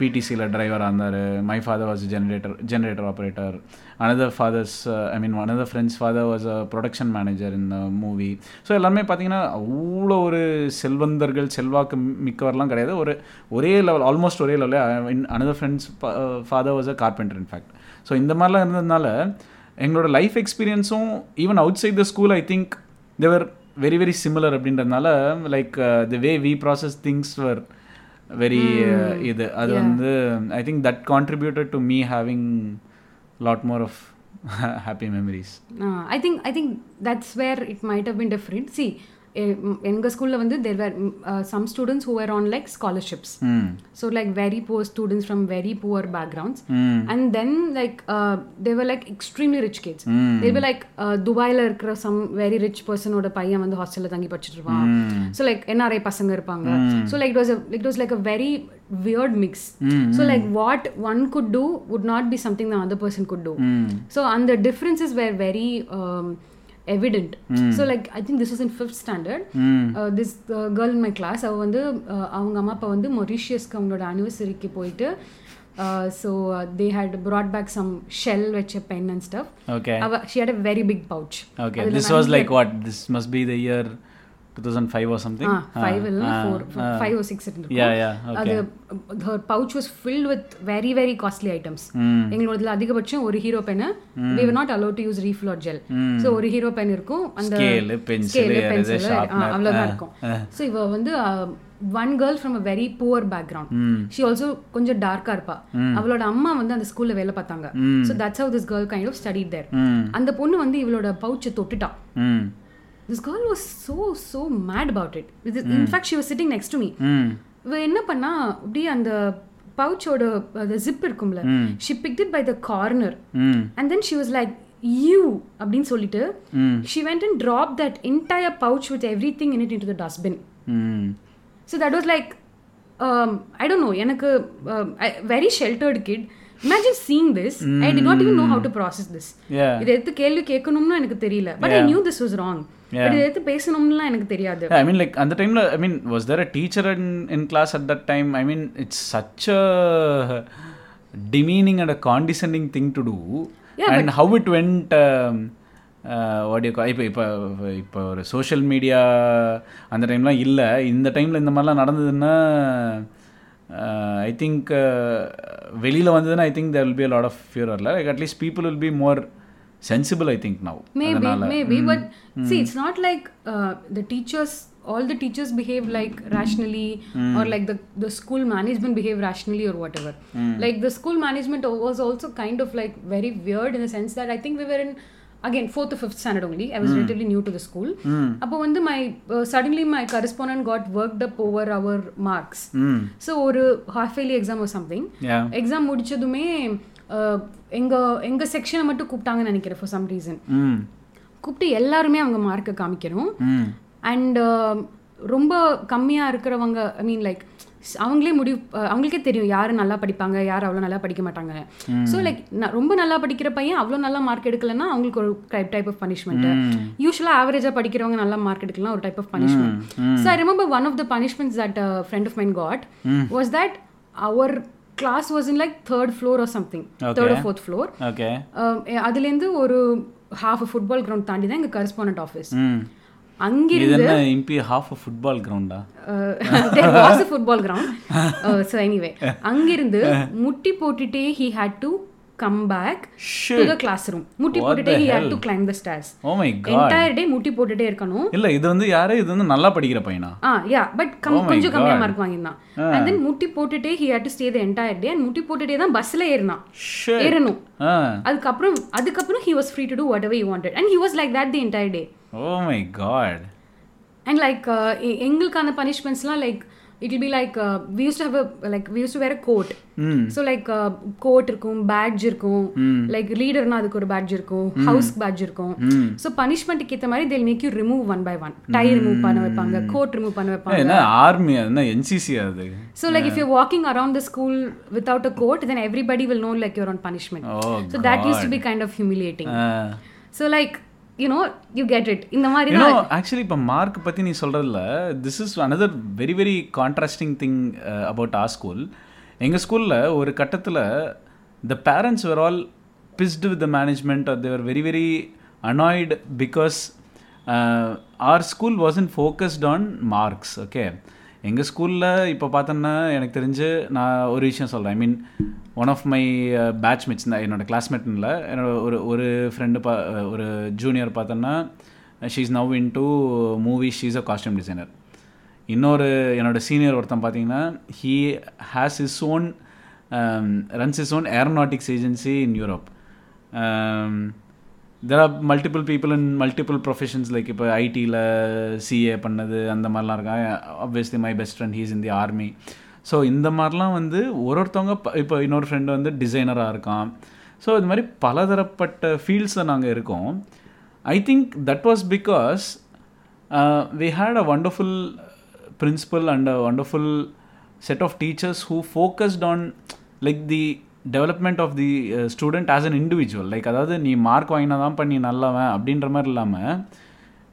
பிடிசியில் டிரைவராக இருந்தார். My father was generator generator operator another father's I mean another friend's father was a production manager இந்த மூவி ஸோ எல்லாருமே பார்த்தீங்கன்னா அவ்வளோ ஒரு செல்வந்தர்கள் செல்வாக்கு மிக்கவர்லாம் கிடையாது. ஒரு ஒரே லெவல் ஆல்மோஸ்ட் ஒரே லெவலில் another friend's father was a carpenter in fact so இந்த மாதிரிலாம் இருந்ததுனால எங்களோட life எக்ஸ்பீரியன்ஸும் even outside the school I think they were very very similar அப்படின்றதுனால like the way we process things were very இது. அது வந்து I think that contributed to me having lot more of happy memories Uh, I think I think that's where it might have been different. See, eh, m- எங்க ஸ்கூல்ல வந்து there were mm, uh, some students who were on like scholarships. ம் So like very poor students from very poor backgrounds. ம் And then like uh, they were like extremely rich kids. ம் They were like uh, துபாயில இருக்கிற some very rich person ஓட பையன் வந்து ஹாஸ்டல்ல தங்கி படிச்சிட்டு இருப்பான் ஸோ லைக் என்ஆர்ஐ பசங்க இருப்பாங்க Mm. So like it was a it was like a very weird mix Mm, so like what one could do would not be something the other person could do ம் so and the differences were very um, evident so like i think this was in fifth standard ம் uh, this uh, girl in my class அவ வந்து uh, அவங்க அம்மா அப்பா வந்து மொரிஷியஸ்க்கு அவங்களோட அனிவர்சரிக்கு போயிட்டு so they had brought back some shell வச்ச பென் அண்ட் ஸ்டஃப் ஓகே அவ she had a very big pouch Okay, this was like what? This must be the year 2005 or something? ah, four ah. Five oh six Yeah, yeah, அது her pouch was filled with very very costly items. எங்களோடதுல அதிகபட்சம் ஒரு Hero pen we were not allowed to use refill or gel Mm. so ஒரு ஹீரோ பென் இருக்கும் அந்த sharpener. ஆ, அவ்வளவுதான் இருக்கும். ஸோ இவ வந்து one girl from a very poor background. She also கொஞ்சம் டார்க்கா இருப்பா அவளோட அம்மா வந்து அந்த ஸ்கூல்ல வேலை பார்த்தாங்க. So that's how this girl kind of study there அந்த பொண்ணு வந்து இவளோட பவுச்சை தொட்டுட்டா ம் this girl was so so mad about it இது in fact she was sitting next to me இவ என்ன பண்ணா அப்படியே அந்த பவுச்சோட அந்த ஜிப் இருக்கும்ல she picked it by the corner and then she was like you அப்படின்னு சொல்லிட்டு she went and drop that entire pouch with everything in it in to the dustbin so that was like I don't know எனக்கு very sheltered kid imagine seeing this I did not even know how to process this. Yeah இதை எடுத்து கேள்வி கேட்கணும்னு எனக்கு தெரியல. But I knew this was wrong but இதை எடுத்து பேசணும்னுலாம் எனக்கு தெரியாது. ஐ மீன் லைக் அந்த டைமில் I mean was there a teacher in in class at that time I mean it's such a demeaning and a condescending thing to do. And how it went um, uh, you call இப்போ இப்போ இப்போ ஒரு சோஷியல் மீடியா அந்த டைம்லாம் இல்லை. இந்த டைமில் இந்த மாதிரிலாம் நடந்ததுன்னா ஐ திங்க் வெளியில் வந்ததுன்னா I think there will be lot of fewer like at least people will be more sensible I think now maybe maybe but see it's not like uh, the teachers all the teachers behave like rationally or like the the school management behave rationally or whatever like the school management was also kind of like very weird in the sense that i think we were in again fourth or fifth standard only i was relatively new to the school அப்போ வந்து my uh, suddenly my correspondent got worked up over our marks ம் so ஒரு half yearly exam or something yeah exam முடிச்சதுமே ah, எங்க எங்க செக்ஷனை மட்டும் கூப்பிட்டாங்கன்னு நினைக்கிறேன் ஃபார் சம் ரீசன் கூப்பிட்டு எல்லாருமே அவங்க மார்க்கை காமிக்கணும். அண்ட் ரொம்ப கம்மியாக இருக்கிறவங்க ஐ மீன் லைக் அவங்களே முடிவு அவங்களுக்கே தெரியும் யார் நல்லா படிப்பாங்க யார் அவ்வளோ நல்லா படிக்க மாட்டாங்க. ஸோ லைக் ரொம்ப நல்லா படிக்கிற பையன் அவ்வளோ நல்லா மார்க் எடுக்கலைன்னா அவங்களுக்கு ஒரு டைப் ஆஃப் பனிஷ்மெண்ட் யூஸ்வலாக ஆவரேஜாக படிக்கிறவங்க நல்லா மார்க் எடுக்கலாம் ஒரு type of punishment so I remember one of the punishments that friend of mine got was that our class was in like third floor or something third fourth floor okay அதுலேருந்து ஒரு ஹாஃப் ஃபுட்பால் கிரவுண்ட் தாண்டி தான் எங்கள் கரஸ்பாண்டன்ட் ஆஃபீஸ் அங்கிருந்து இம்பி ஹாஃப் ஃபுட்பால் கிரவுண்டா there was a football ground. Uh, so anyway அங்கிருந்து முட்டி போட்டுட்டே he had come back to the classroom முட்டி போட்டுட்டே the he had hell? to climb the stairs oh my God entire day முட்டி போட்டுட்டே இருக்கணும் இல்ல இது வந்து யாரு இது வந்து நல்லா படிக்கிற பையனா ஆ யா பட் கம் Oh கொஞ்சம் கம்மியா. மார்க் வாங்கியிருந்தான் அண்ட் தென் முட்டி போட்டுட்டே he had to stay the entire day and முட்டி போட்டுட்டே தான் பஸ்ல ஏறினான். ஏறணும் அதுக்கப்புறம் அதுக்கப்புறம் he was free to do whatever he wanted and he was like that the entire day oh my God and like எங்களுக்கான பனிஷ்மெண்ட்ஸ்லாம் like it will be like we use to have like we use to wear coat so like coat இருக்கும் பேட்ஜ் இருக்கும். லைக் லீடர்னா அதுக்கு ஒரு பேட்ஜ் இருக்கும் ஹவுஸ் பேட்ஜ் இருக்கும். ஸோ பனிஷ்மெண்ட்டுக்கு ஏற்ற மாதிரி they'll make you remove one by one tie remove பண்ண வைப்பாங்க கோட் ரிமூவ் பண்ண வைப்பாங்க. ஆர்மி என்ன என்சிசி அது? So like if you're walking around the school without a coat, then everybody will know like you're on punishment. Oh, so that used to be kind of humiliating. So know you get it. இந்த மாதிரி யூனோ தான் ஆக்சுவலி இப்போ மார்க் பற்றி நீ சொல்கிறதுல this is another very very contrasting thing about our school எங்கள் ஸ்கூலில் ஒரு கட்டத்தில் the parents were all pissed with the management they were very very annoyed because our school wasn't focused on marks okay எங்கள் ஸ்கூலில் இப்போ பார்த்தோன்னா எனக்கு தெரிஞ்சு நான் ஒரு விஷயம் சொல்கிறேன் I mean one of my batchmates தான் என்னோடய கிளாஸ்மேட்னில் என்னோட ஒரு ஒரு ஃப்ரெண்டு பா ஒரு ஜூனியர் பார்த்தோன்னா she is now in to movie she is a costume designer இன்னொரு என்னோட சீனியர் ஒருத்தன் பார்த்தீங்கன்னா he has is own runs is own aeronautics agency in Europe there are multiple people in multiple professions like இப்போ ஐடியில் சிஏ பண்ணது அந்த மாதிரிலாம் இருக்காங்க obviously my best friend he's in the army so இந்த மாதிரிலாம் வந்து ஒரு ஒருத்தவங்க இப்போ இன்னொரு ஃப்ரெண்டு வந்து டிசைனராக இருக்கான். ஸோ இது மாதிரி பலதரப்பட்ட ஃபீல்ட்ஸில் நாங்கள் இருக்கோம். I think that was because we had a wonderful principal and a wonderful set of teachers who focused on like the development of the student as an individual like அதாவது நீ மார்க் வாங்கினா தான் பண்ணி நல்லவன் அப்படின்ற மாதிரி இல்லாமல்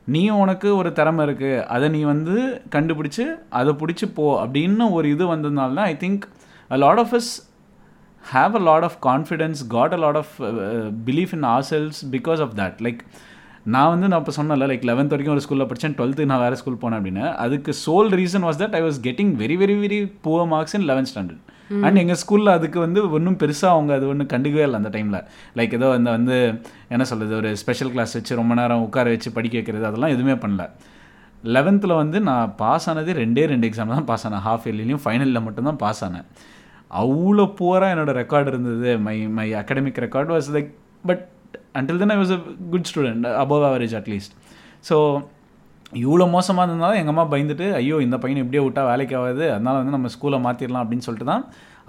நீ உனக்கு ஒரு திறமை இருக்குது அதை நீ வந்து கண்டுபிடிச்சு அதை பிடிச்சி போ அப்படின்னு ஒரு இது வந்ததுனால தான் I think a lot of us have a lot of confidence got a lot of belief in ourselves because of that like நான் வந்து நான் இப்போ சொன்னல லைக் லெவன்த் வரைக்கும் ஒரு ஸ்கூலில் படித்தேன் டுவெல்த்து நான் வேறு ஸ்கூல் போனேன் அப்படின்னு. அதுக்கு sole reason was that I was getting very very very poor marks in eleventh standard and எங்கள் ஸ்கூலில் அதுக்கு வந்து ஒன்றும் பெருசாக அவங்க அது ஒன்றும் கண்டுக்கவே இல்லை அந்த டைமில் லைக் ஏதோ அந்த வந்து என்ன சொல்கிறது ஒரு ஸ்பெஷல் கிளாஸ் வச்சு ரொம்ப நேரம் உட்கார வச்சு படிக்க வைக்கிறது அதெல்லாம் எதுவுமே பண்ணல. லெவன்த்தில் வந்து நான் பாஸ் ஆனது ரெண்டே ரெண்டு எக்ஸாம் தான் பாஸ் ஆனேன். ஹாஃப் இயர்லேயும் ஃபைனலில் மட்டும்தான் பாஸ் ஆனேன். அவ்வளோ பூராக என்னோடய ரெக்கார்டு இருந்தது. My my academic record was like but until then I was a good student above average at least so இவ்வளோ மோசமாக இருந்தாலும் எங்கள் அம்மா பயந்துட்டு ஐயோ இந்த பையனை எப்படியோ விட்டா வேலைக்கு ஆகாது அதனால் வந்து நம்ம ஸ்கூலை மாற்றிடலாம் அப்படின்னு சொல்லிட்டு தான்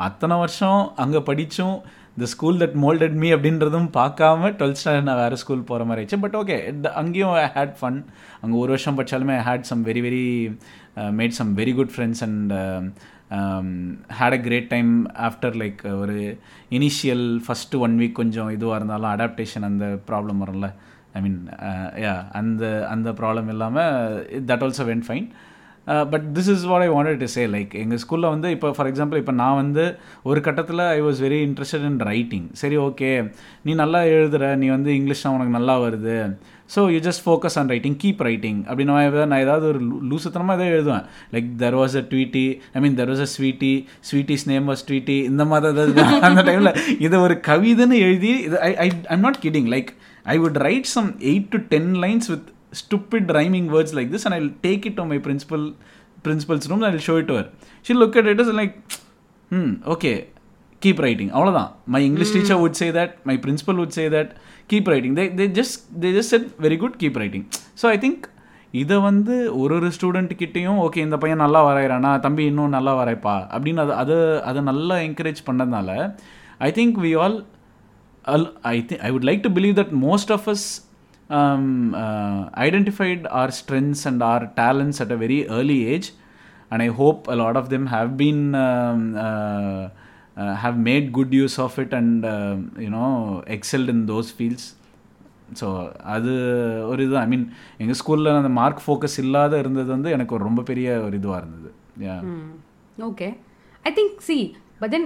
அத்தனை வருஷம் அங்கே படித்தும் இந்த ஸ்கூல் தட் மோல்டட் மீ அப்படின்றதும் பார்க்காம டுவெல்த் ஸ்டாண்டர்ட் நான் வேறு ஸ்கூல் போகிற மாதிரி ஆயிடுச்சு. பட் ஓகே அங்கேயும் ஐ ஹேட் ஃபன் அங்கே ஒரு வருஷம் படித்தாலுமே I had some very very made some very good friends and had a great time after like ஒரு இனிஷியல் ஃபஸ்ட்டு ஒன் வீக் கொஞ்சம் இதுவாக இருந்தாலும் அடாப்டேஷன் அந்த ப்ராப்ளம் வரும்ல. ஐ மீன் யா அந்த அந்த ப்ராப்ளம் இல்லாமல் that also went fine but this is what I wanted to say like எங்கள் ஸ்கூலில் வந்து இப்போ ஃபார் எக்ஸாம்பிள் இப்போ நான் வந்து ஒரு கட்டத்தில் I was very interested in writing சரி ஓகே நீ நல்லா எழுதுற நீ வந்து இங்கிலீஷ்லாம் உனக்கு நல்லா வருது. So you just focus on writing keep writing அப்படின்னு நான் நான் ஏதாவது ஒரு லூசுத்தனமாக ஏதாவது எழுதுவேன். Like there was a Tweety I mean there was a Sweety Sweety's name was Tweety இந்த மாதிரி ஏதாவது அந்த டைமில் இதை ஒரு கவிதைன்னு எழுதி இது I I I'm not kidding like I would write some eight to ten lines with stupid rhyming words like this and I'll take it to my principal principal's room and I'll show it to her. She'll look at it as like, hmm, okay, keep writing. அவ்வளோதான் my English teacher would say that my principal would say that keep writing they they just they just said very good keep writing so I think இதை வந்து ஒரு ஒரு ஸ்டூடெண்ட்கிட்டையும் ஓகே இந்த பையன் நல்லா வரைகிறானா தம்பி இன்னும் நல்லா வரைப்பா. அப்படின்னு அது அதை அதை நல்லா என்கரேஜ் பண்ணதுனால I think we all I think I would like to believe that most of us um, uh, identified our strengths and our talents at a very early age and i hope a lot of them have been um, uh, uh, have made good use of it and uh, you know excelled in those fields so அது ஒரு இது ஐ மீன் எங்கள் ஸ்கூலில் அந்த மார்க் ஃபோக்கஸ் இல்லாத இருந்தது வந்து எனக்கு ஒரு ரொம்ப பெரிய ஒரு இதுவாக இருந்தது yeah okay I think see but then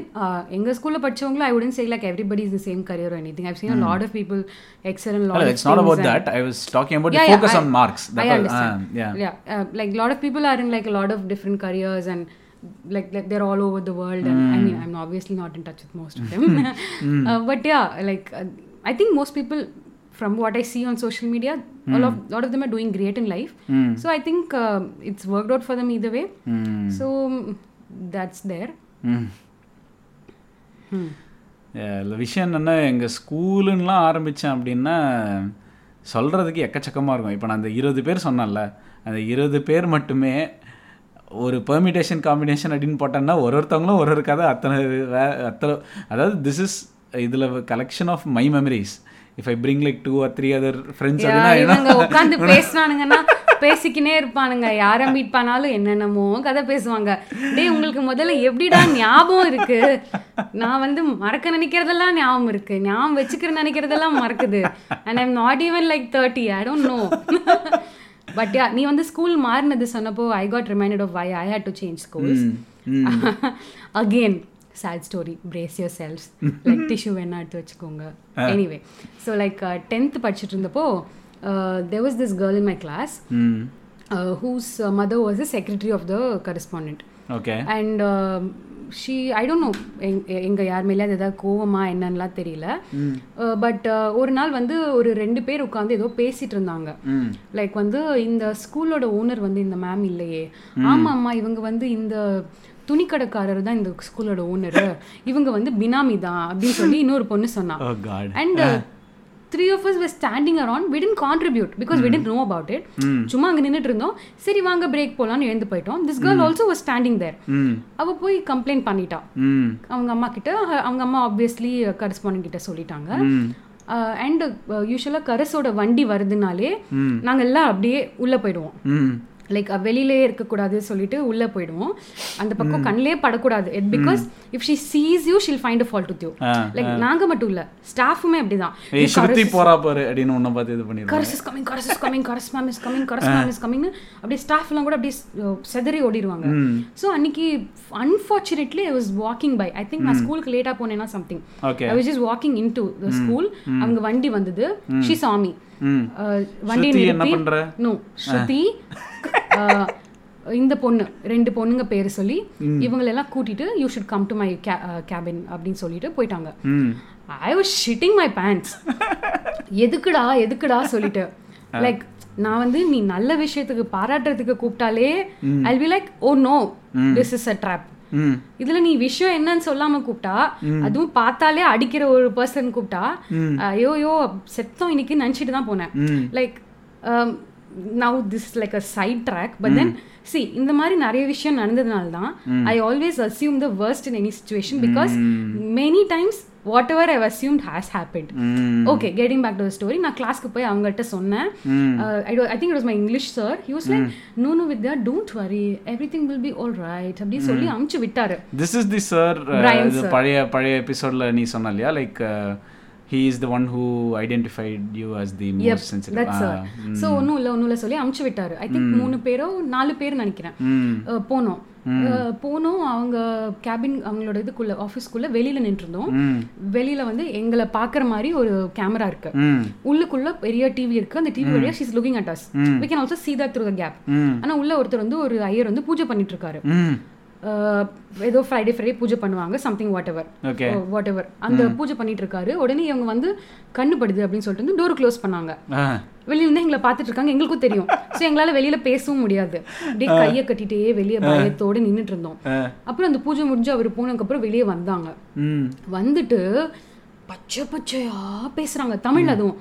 எங்கள் ஸ்கூலில் படிச்சவங்களும் I don't say like everybody is the same career anything I've seen lot of people excel and lot it's not about that I was talking about Yeah, yeah, focus I- on marks I understand. yeah, uh, like a lot of people are in like a lot of different careers and like, like they're all over the world. And I mean, I'm obviously not in touch with most of them. uh, but yeah, like uh, I think most people, from what I see on social media, a lot, lot of them are doing great in life. So I think uh, it's worked out for them either way. So mm, that's there. விஷயம் என்னென்னா எங்கள் ஸ்கூலுன்னெலாம் ஆரம்பித்தேன் அப்படின்னா சொல்கிறதுக்கு எக்கச்சக்கமாக இருக்கும். இப்போ நான் அந்த இருபது பேர் சொன்னேன்ல அந்த இருபது பேர் மட்டுமே ஒரு பெர்மிட்டேஷன் காம்பினேஷன் அப்படின்னு போட்டோன்னா ஒரு ஒருத்தவங்களும் ஒரு ஒரு கதை அத்தனை வே அத்தனை அதாவது திஸ் இஸ் இதில் collection of my memories if I bring like two or three other friends பேசினானுங்கன்னா பேசிக்கினே இருப்பானுங்க. யாரை மீட் பண்ணாலும் என்னென்னமோ கதை பேசுவாங்க. டேய் உங்களுக்கு முதல்ல எப்படிடா ஞாபகம் இருக்கு? நான் வந்து மறக்க நினைக்கிறதெல்லாம் ஞாபகம் இருக்கு. ஞாபகம் வச்சுக்கிற நினைக்கிறதெல்லாம் மறக்குது. And I'm not even like thirty I don't know but yeah நீ வந்து ஸ்கூல் மாறினது சொன்னப்போ I got reminded of why I had to change schools again sad story brace yourselves like tissue வேணா எடுத்து வச்சுக்கோங்க. எனிவே ஸோ லைக் டென்த் படிச்சுட்டு இருந்தப்போ there was this girl in my class whose mother was the secretary of the correspondent okay and she I don't know எங்க யார் மேலே ஏதாவது கோவமா என்னன்னுலாம் தெரியல. பட் ஒரு நாள் வந்து ஒரு ரெண்டு பேர் உட்காந்து ஏதோ பேசிட்டு இருந்தாங்க. லைக் வந்து இந்த ஸ்கூலோட ஓனர் வந்து இந்த மேம் இல்லையே. ஆமா அம்மா இவங்க வந்து இந்த துணிக்கடைக்காரர் தான் இந்த ஸ்கூலோட ஓனர். இவங்க வந்து பினாமி தான் அப்படின்னு சொல்லி இன்னொரு பொண்ணு சொன்னா. ஓ God and three of us were standing we didn't contribute because we didn't know about it. சும்மா அங்க நின்னுட்டு இருந்தோம். சரி வாங்க பிரேக் போலாம்னு எழுந்து போயிட்டோம். This girl also was standing there ம் அவ போய் கம்ப்ளைண்ட் பண்ணிட்டா. ம் அவங்க அம்மா கிட்ட அவங்க அம்மா ஆப்வியஸ்லி கரஸ்பாண்டிங் கிட்ட சொல்லிட்டாங்க. அண்ட் யூஸ்வலாக கரஸோட வண்டி வருதுனாலே நாங்க எல்லாம் அப்படியே உள்ள போயிடுவோம். ம் லைக் வெளியிலே இருக்கக்கூடாது சொல்லிட்டு உள்ள போயிடுவோம். அந்த பக்கம் கண்ணிலே படக்கூடாது. It because if she sees you she'll find a fault with you like நாங்க மட்டும் இல்ல. ஸ்டாஃபுமே அப்படிதான். ஸ்ருதி போறா பாரு அப்படின்னு உன்னை பார்த்து இது corres is coming corres is coming corres ma'am is coming corres ma'am is coming அப்படியே ஸ்டாஃப் எல்லாம் கூட அப்படியே செதறி ஓடிடுவாங்க. ஸோ அன்னைக்கு unfortunately I was walking by I think நான் ஸ்கூலுக்கு லேட்டா போனேன்னா something I was just walking in to the school அவங்க வண்டி வந்தது. ஷி சாமி வண்டி என்ன பண்ற? நோ ஸ்ருதி இந்த பொண்ணு ரெண்டு பொண்ணுங்க பேர் சொல்லி இவங்களெல்லாம் கூட்டிட்டு you should come to my cabin அப்படின்னு சொல்லிட்டு போயிட்டாங்க. I was shitting my pants எதுக்குடா எதுக்குடா சொல்லிட்டு. லைக் நான் வந்து நீ நல்ல விஷயத்துக்கு பாராட்டுறதுக்கு கூப்பிட்டாலே I be like oh no this is a trap இதுல நீ விஷயம் என்னன்னு சொல்லாம கூப்பிட்டா அதுவும் பார்த்தாலே அடிக்கிற ஒரு பர்சன் கூப்பிட்டா ஐயோ யோ செத்தம் இன்னைக்கு நினைச்சிட்டு தான் போனேன். Like now this like a side track but then see இந்த மாதிரி நிறைய விஷயம் நடந்ததுனால தான் I always assume the worst in any situation because many times whatever I assumed has happened okay getting back to story நான் கிளாஸ்க்கு போய் அவங்கள்ட்ட சொன்னேன். I think it was my English sir was like no no with don't worry everything will be all right அப்படின்னு சொல்லி அமுச்சு விட்டாரு. திஸ் இஸ் தி சார் பழைய பழைய எபிசோட்ல நீ சொன்ன இல்லையா? Like he is the one who identified you as the most sensitive that's sir so ஒன்றும் இல்லை ஒன்றும் இல்லை சொல்லி அமுச்சு விட்டாரு. ஐ திங்க் மூணு பேரோ நாலு பேர் நினைக்கிறேன். அஹ் போனோம். அஹ் போனோம் அவங்க கேபின் அவங்களோட இதுக்குள்ள ஆஃபீஸ்க்குள்ள வெளியில நின்றுருந்தோம். வெளியில வந்து எங்களை பார்க்குற மாதிரி ஒரு கேமரா இருக்கு. உள்ளுக்குள்ள பெரிய டிவி இருக்கு. அந்த டிவி வழியா she's looking at us we can also see that through the gap ஆனா உள்ள ஒருத்தர் வந்து ஒரு ஐயர் வந்து பூஜை பண்ணிட்டு இருக்காரு. ஏதோ ஃப்ரைடே ஃப்ரைடே பூஜை பண்ணுவாங்க something whatever whatever அந்த பூஜை பண்ணிட்டு இருக்காரு உடனே இவங்க வந்து கண்ணு படுது அப்படின்னு சொல்லிட்டு வந்து டோர் க்ளோஸ் பண்ணாங்க. வெளியில இருந்து எங்களை பார்த்துட்டு இருக்காங்க எங்களுக்கும் தெரியும். ஸோ எங்களால வெளியில பேசவும் முடியாது. அப்படியே கையை கட்டிட்டே வெளியே பயத்தோட நின்னுட்டு இருந்தோம் அப்புறம் அந்த பூஜை முடிஞ்சு அவர் போனதுக்கு அப்புறம் வெளியே வந்தாங்க. வந்துட்டு பச்சை பச்சையா பேசுறாங்க. தமிழ் அதுவும்.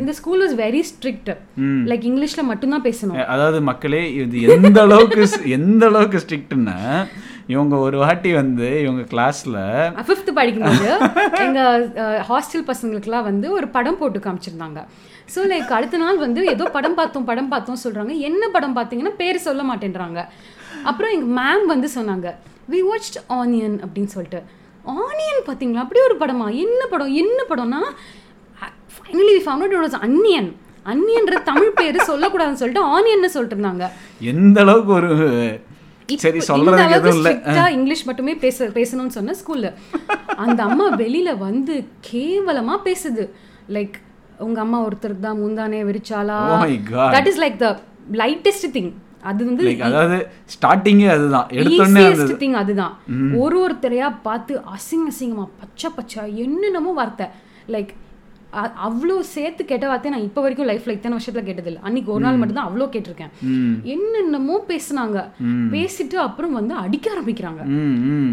இந்த school was very strict like இங்கிலீஷ்ல மட்டும்தான் பேசணும். அதாவது மக்களே இது எந்த அளவுக்கு எந்த அளவுக்கு ஸ்ட்ரிக்ட்னா இவங்க ஒரு வாட்டி வந்து இவங்க கிளாஸ்ல ஃபிஃப்த் படிக்கும்போது எங்க ஹாஸ்டல் பசங்களுக்குலாம் வந்து ஒரு படம் போட்டு காமிச்சிருந்தாங்க. ஸோ லைக் அடுத்த நாள் வந்து ஏதோ படம் பார்த்தோம் படம் பார்த்தோம் சொல்றாங்க. என்ன படம் பார்த்தீங்கன்னா பேர் சொல்ல மாட்டேன்றாங்க. அப்புறம் எங்க மேம் வந்து சொன்னாங்க வி வாட்ச்ட் ஆனியன் அப்படின்னு சொல்லிட்டு. ஆனியன் பார்த்தீங்களா அப்படி ஒரு படமா? என்ன படம்? என்ன படம்னா finally found out was Anniyan அன்னியன்ற Tamil பேர் சொல்லக்கூடாதுன்னு சொல்லிட்டு ஆனியன்னு சொல்லிட்டு இருந்தாங்க எந்த அளவுக்கு ஒரு சரி அளவுக்கு எதுவும் இல்ல. இங்கிலீஷ் மட்டுமே பேச பேசணும்னு சொன்ன ஸ்கூல்ல அந்த அம்மா வெளியில வந்து கேவலமா பேசுது. லைக் உங்க அம்மா ஒருத்தருக்கு தான் முந்தானே விரிச்சாலா Oh my God. That is like the lightest thing அது வந்து அதாவது ஸ்டார்டிங்கே அதுதான். எடுத்தோடனே திங் அதுதான். ஒரு ஒருத்தரையா பார்த்து அசிங்க அசிங்கமா பச்சை பச்சை என்னென்னமோ வார்த்தை. லைக் அவ்வளோ சேர்த்து கேட்ட வார்த்தை நான் இப்போ வரைக்கும் லைஃப்ல இத்தனை வருஷத்துல கேட்டதில்லை. அன்னைக்கு ஒரு நாள் மட்டும் தான் அவ்வளோ கேட்டிருக்கேன். என்னென்னமோ பேசுனாங்க. பேசிட்டு அப்புறம் வந்து அடிக்க ஆரம்பிக்கிறாங்க.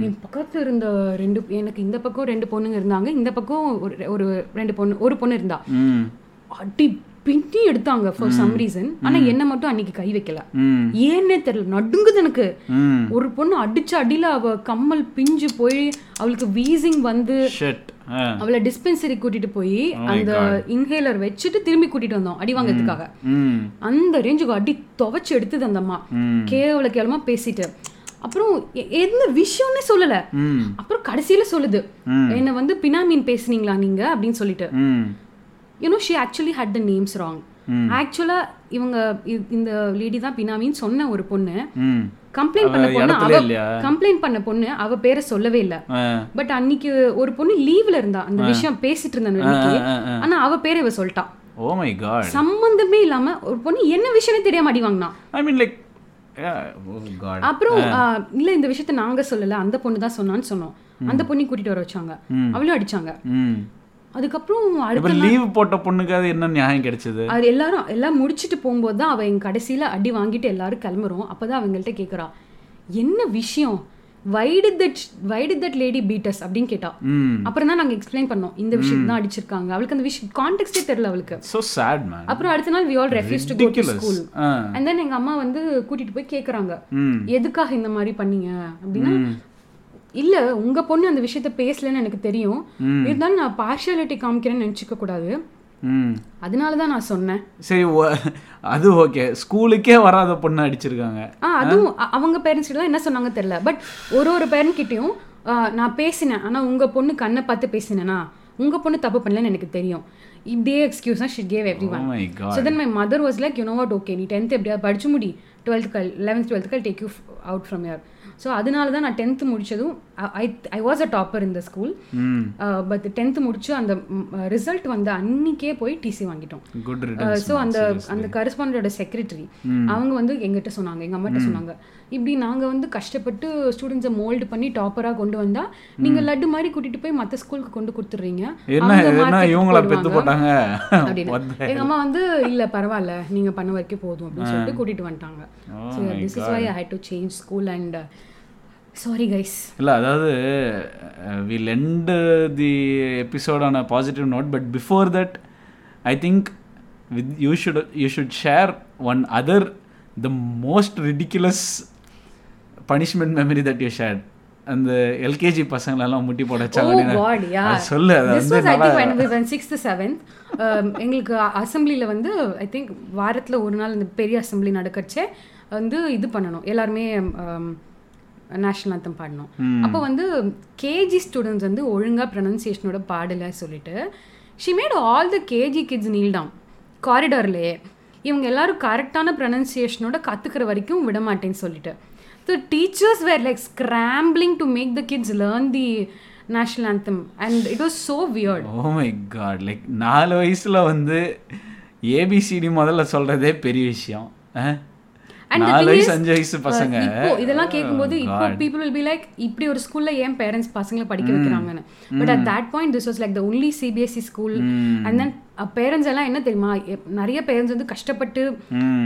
என் பக்கத்துல இருந்த ரெண்டு எனக்கு இந்த பக்கம் ரெண்டு பொண்ணுங்க இருந்தாங்க. இந்த பக்கம் ஒரு ரெண்டு பொண்ணு ஒரு பொண்ணு இருந்தா. அடி பின்னி எடுத்தாங்க ஃபார் சம் ரீசன் ஆனா என்ன மட்டும் அன்னைக்கு கை வைக்கல. ஏன்னே தெரியல. நடுங்குது எனக்கு. ஒரு பொண்ணு அடிச்ச அடியில அவ கம்மல் பிஞ்சு போய் அவளுக்கு வீசிங் வந்து அவளை டிஸ்பென்சரி கூட்டிட்டு போய் அந்த இன்ஹேலர் வச்சுட்டு திரும்பி கூட்டிட்டு வந்தோம் அடி வாங்கறதுக்காக. அந்த ரேஞ்சுக்கு அடி துவைச்சு எடுத்தது அந்த அம்மா. கேவல கேவலமா பேசிட்டு. அப்புறம் எந்த விஷயம்னே சொல்லல. அப்புறம் கடைசியில சொல்லுது. என்ன வந்து பினாமீன் பேசுனீங்களா நீங்க? அப்படின்னு சொல்லிட்டு. You know she actually had the names wrong ஆக்சுவலா இவங்க இந்த லேடி தான் பினாமின்னு சொன்ன ஒரு பொண்ணு. கம்ப்ளைண்ட் பண்ண அவ பொண்ணு இடத்துல அவ? கம்ப்ளைண்ட் பண்ண பொண்ணு அவ பேரை சொல்லவே இல்ல. பட் அன்னைக்கு ஒரு பொண்ணு லீவ்ல இருந்தா அந்த விஷயம் பேசிட்டு இருந்த. ஆனா அவ பேரை இவ சொல்லிட்டா. ஓ மை காட் சம்பந்தமே இல்லாம ஒரு பொண்ணு என்ன விஷயமே தெரியாம அடி வாங்கினா. ஐ மீன் லைக் அப்புறம் இல்ல இந்த விஷயத்த நாங்க சொல்லல அந்த பொண்ணு தான் சொன்னான்னு சொன்னோம். அந்த பொண்ணை கூட்டிட்டு வர வச்சாங்க. அவளும் அடிச்சாங்க. அதுக்கப்புறம் அடுத்த லீவ் போட்ட பொண்ணுக்கு அது என்ன நியாயம் கிடைச்சது? அது எல்லாரும் எல்லாம் முடிச்சிட்டு போகும்போது தான் அவ எங்க கடைசியில அடி வாங்கிட்டு எல்லாரும் கிளம்புறோம். அப்பதான் அவங்கள்ட்ட கேக்குறா என்ன விஷயம்? Why did that why did that lady beat us அப்படின்னு கேட்டா. அப்புறம் தான் நாங்க எக்ஸ்பிளைன் பண்ணோம் இந்த விஷயம் தான் அடிச்சிருக்காங்க. அவளுக்கு அந்த விஷயம் கான்டெக்ட்டே தெரியல அவளுக்கு. ஸோ சேட் மேன் அப்புறம் அடுத்த நாள் we all refuse to go to. School and then எங்க அம்மா வந்து கூட்டிட்டு போய் கேக்குறாங்க எதுக்காக இந்த மாதிரி பண்ணீங்க? அப்படின்னா இல்ல உங்க பொண்ணு அந்த விஷயத்த பேசலன்னு எனக்கு தெரியும். இருந்தாலும் நான் பார்ஷியாலிட்டி காமிக்கிறேன்னு நினைச்சுக்க கூடாது. அதனால தான் நான் சொன்னேன். சரி அது ஓகே. ஸ்கூலுக்கே வராத பொண்ணு அடிச்சிருக்காங்க. ஆ அதுவும் அவங்க பேரண்ட்ஸ் கிட்ட என்ன சொன்னாங்க தெரியல. பட் ஒரு ஒரு பேரண்ட் கிட்டயும் நான் பேசினேன். ஆனா உங்க பொண்ணு கண்ணை பார்த்து பேசினேனா உங்க பொண்ணு தப்பு பண்ணலன்னு எனக்கு தெரியும். இதே எக்ஸ்கியூஸ் தான் she'd gave everyone so then my mother was like you know what okay நீ டென்த் எப்படியாவது படிச்சு முடி. டுவெல்த்துக்கு eleventh டுவெல்த்துக்கு take you out from your so அதனால தான் நான் டென்த்து முடிச்சதும் I I was a topper இந்த ஸ்கூல் பட் டென்த்து முடிச்சு அந்த ரிசல்ட் வந்த அன்னைக்கே போய் டிசி வாங்கிட்டோம். ஸோ அந்த அந்த கரஸ்பாண்டோட செக்ரட்டரி அவங்க வந்து எங்கிட்ட சொன்னாங்க எங்க அம்மாட்ட சொன்னாங்க இப்படி நாங்க வந்து கஷ்டப்பட்டு ஸ்டூடெண்ட்ஸை மோல்டு பண்ணி டாப்பரா கொண்டு வந்தா நீங்க லட்டு மாதிரி கூட்டிட்டு போய் மத்த ஸ்கூலுக்கு கொண்டு அப்படின்னு the- எங்க அம்மா வந்து இல்ல பரவாயில்ல நீங்க பண்ண வரைக்கும் போதும் அப்படின்னு சொல்லிட்டு கூட்டிட்டு வந்துட்டாங்க. So this is why I had to change school and sorry guys இல்லை அதாவது will end the episode on a positive note but before that I think with you should you should share one other the most ridiculous punishment memory that you shared அந்த எல்கேஜி பசங்களெல்லாம் முட்டி போட வச்சாங்க Oh சொல்லு அது This வந்து was, I நல்லா think, when we were in sixth, seventh. Um, எங்களுக்கு அசம்பிளியில் வந்து ஐ திங்க் வாரத்தில் ஒரு நாள் இந்த பெரிய அசம்பிளி நடக்கச்சே. வந்து இது பண்ணணும். எல்லாருமே நேஷ்னல் anthem பாடணும். அப்போ வந்து கேஜி ஸ்டூடெண்ட்ஸ் வந்து ஒழுங்காக ப்ரொனன்சியேஷனோட பாடலை சொல்லிட்டு she made all the KG kids kneel down காரிடார்லேயே இவங்க எல்லாரும் கரெக்டான ப்ரொனன்சியேஷனோட கற்றுக்கிற வரைக்கும் விட மாட்டேன்னு சொல்லிட்டு. So teachers were like scrambling to make the kids learn the national anthem. And it was so weird oh my God like நாலு வயசுல வந்து ஏபிசிடி முதல்ல சொல்றதே பெரிய விஷயம். நாலு thing வயசு is, அஞ்சு வயசு பசங்க. இப்போ இதெல்லாம் கேட்கும்போது இப்போ. பீப்புள் வில் பி லைக் இப்படி ஒரு ஸ்கூல்ல ஏன் பேரண்ட்ஸ் பசங்களை படிக்க வைக்கிறாங்கன்னு. But at that point this was like the only CBSE school and then parents எல்லாம் என்ன தெரியுமா? நிறைய பேரண்ட்ஸ் வந்து கஷ்டப்பட்டு.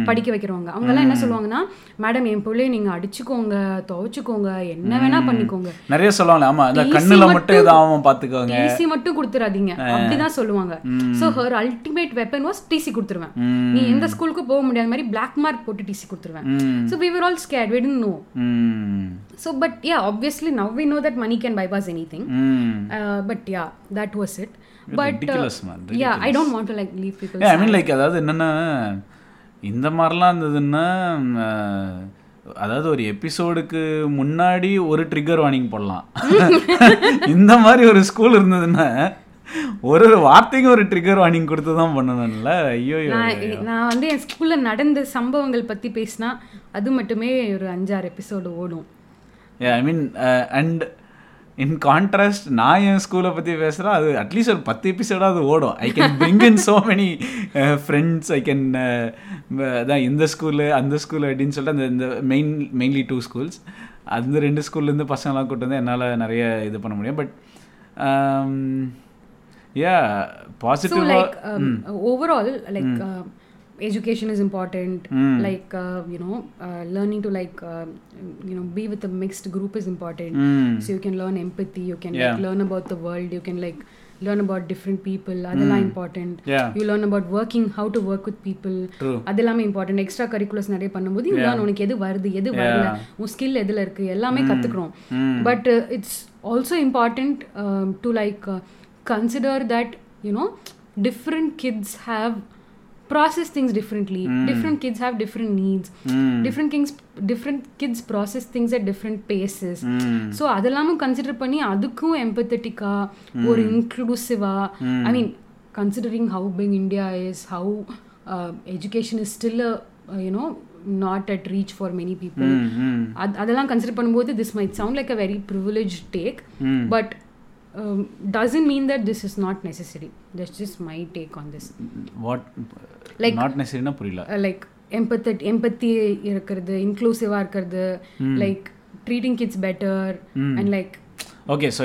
படிக்க வைக்கிறவங்க. அவங்க எல்லாம் என்ன சொல்லுவாங்கன்னா மேடம் என் பிள்ளைய நீங்க அடிச்சுக்கோங்க துவைச்சுக்கோங்க என்ன வேணா பண்ணிக்கோங்க. நிறைய சொல்லுவாங்க ஆமா அந்த கண்ணுல மட்டும் இதாகாம பாத்துக்கோங்க. டிசி மட்டும் கொடுத்துறாதீங்க. அப்படிதான் சொல்லுவாங்க. So her ultimate weapon was TC கொடுத்துருவேன். நீ எந்த ஸ்கூலுக்கு போக முடியாத மாதிரி பிளாக் மார்க் போட்டு டிசி கொடுத்துருவேன். So we were all scared we didn't know. ம். so but yeah obviously now we know that money can bypass anything. ம். uh, but yeah that was it but ridiculous, man, yeah i don't want to like leave people I mean like அதாவது என்னன்னா இந்த மாதிரிலாம் இருந்ததுன்னா அதாவது ஒரு எபிசோடுக்கு முன்னாடி ஒரு ட்ரிகர் வார்னிங் போடலாம். இந்த மாதிரி ஒரு ஸ்கூல் இருந்ததுன்னா ஒரு ஒரு வார்த்தைக்கு ஒரு ட்ரிகர் வார்னிங் கொடுத்து தான் பண்ணணும்ல. ஐயோ நான் வந்து என் ஸ்கூல்ல நடந்த சம்பவங்கள் பத்தி பேசினா அது மட்டுமே ஒரு அஞ்சாறு எபிசோடு ஓடும். I mean and in contrast நான் என் ஸ்கூலை பற்றி பேசுகிறேன் அது அட்லீஸ்ட் ஒரு பத்து எபிசோடாவது ஓடும். I can bring in so many friends I can அதான் இந்த ஸ்கூலு அந்த ஸ்கூல் அப்படின்னு சொல்லிட்டு அந்த இந்த மெயின் மெயின்லி டூ ஸ்கூல்ஸ் அந்த ரெண்டு ஸ்கூல்லேருந்து பசங்களாம் கூட்டு வந்து என்னால் நிறைய இது பண்ண முடியும். பட் யா so பாசிட்டிவாக like um, overall like uh, education is important like uh, you know uh, learning to like uh, you know be with a mixed group is important so you can learn empathy you can Yeah. like learn about the world you can like learn about different people அதெல்லாம் you learn about working how to work with people True. அதெல்லாமே important எக்ஸ்ட்ரா கரிக்குலர்ஸ் நிறைய பண்ணும்போது you learn உனக்கு எது வருது எது வரல உன் ஸ்கில் எதுல இருக்கு எல்லாமே கத்துக்கிறோம் but it's also important to like consider that you know different kids have process things differently. Different kids have different needs. Different kids different kids process things at different paces. So அதெல்லாமும் consider பண்ணி அதுக்கும் எம்பத்தட்டிக்கா ஒரு இன்க்ளூசிவா I mean considering how big India is how education is still you know not at reach for many people அதெல்லாம் கன்சிடர் பண்ணும்போது this might sound like a very privilege take but doesn't mean that this is not necessary. That's just my take on this. What Like- not நெசரினா புரியல. லைக் எம்பத்தட் எம்பத்தி இருக்கிறது இன்க்ளூசிவாக இருக்கிறது like treating kids better and like okay so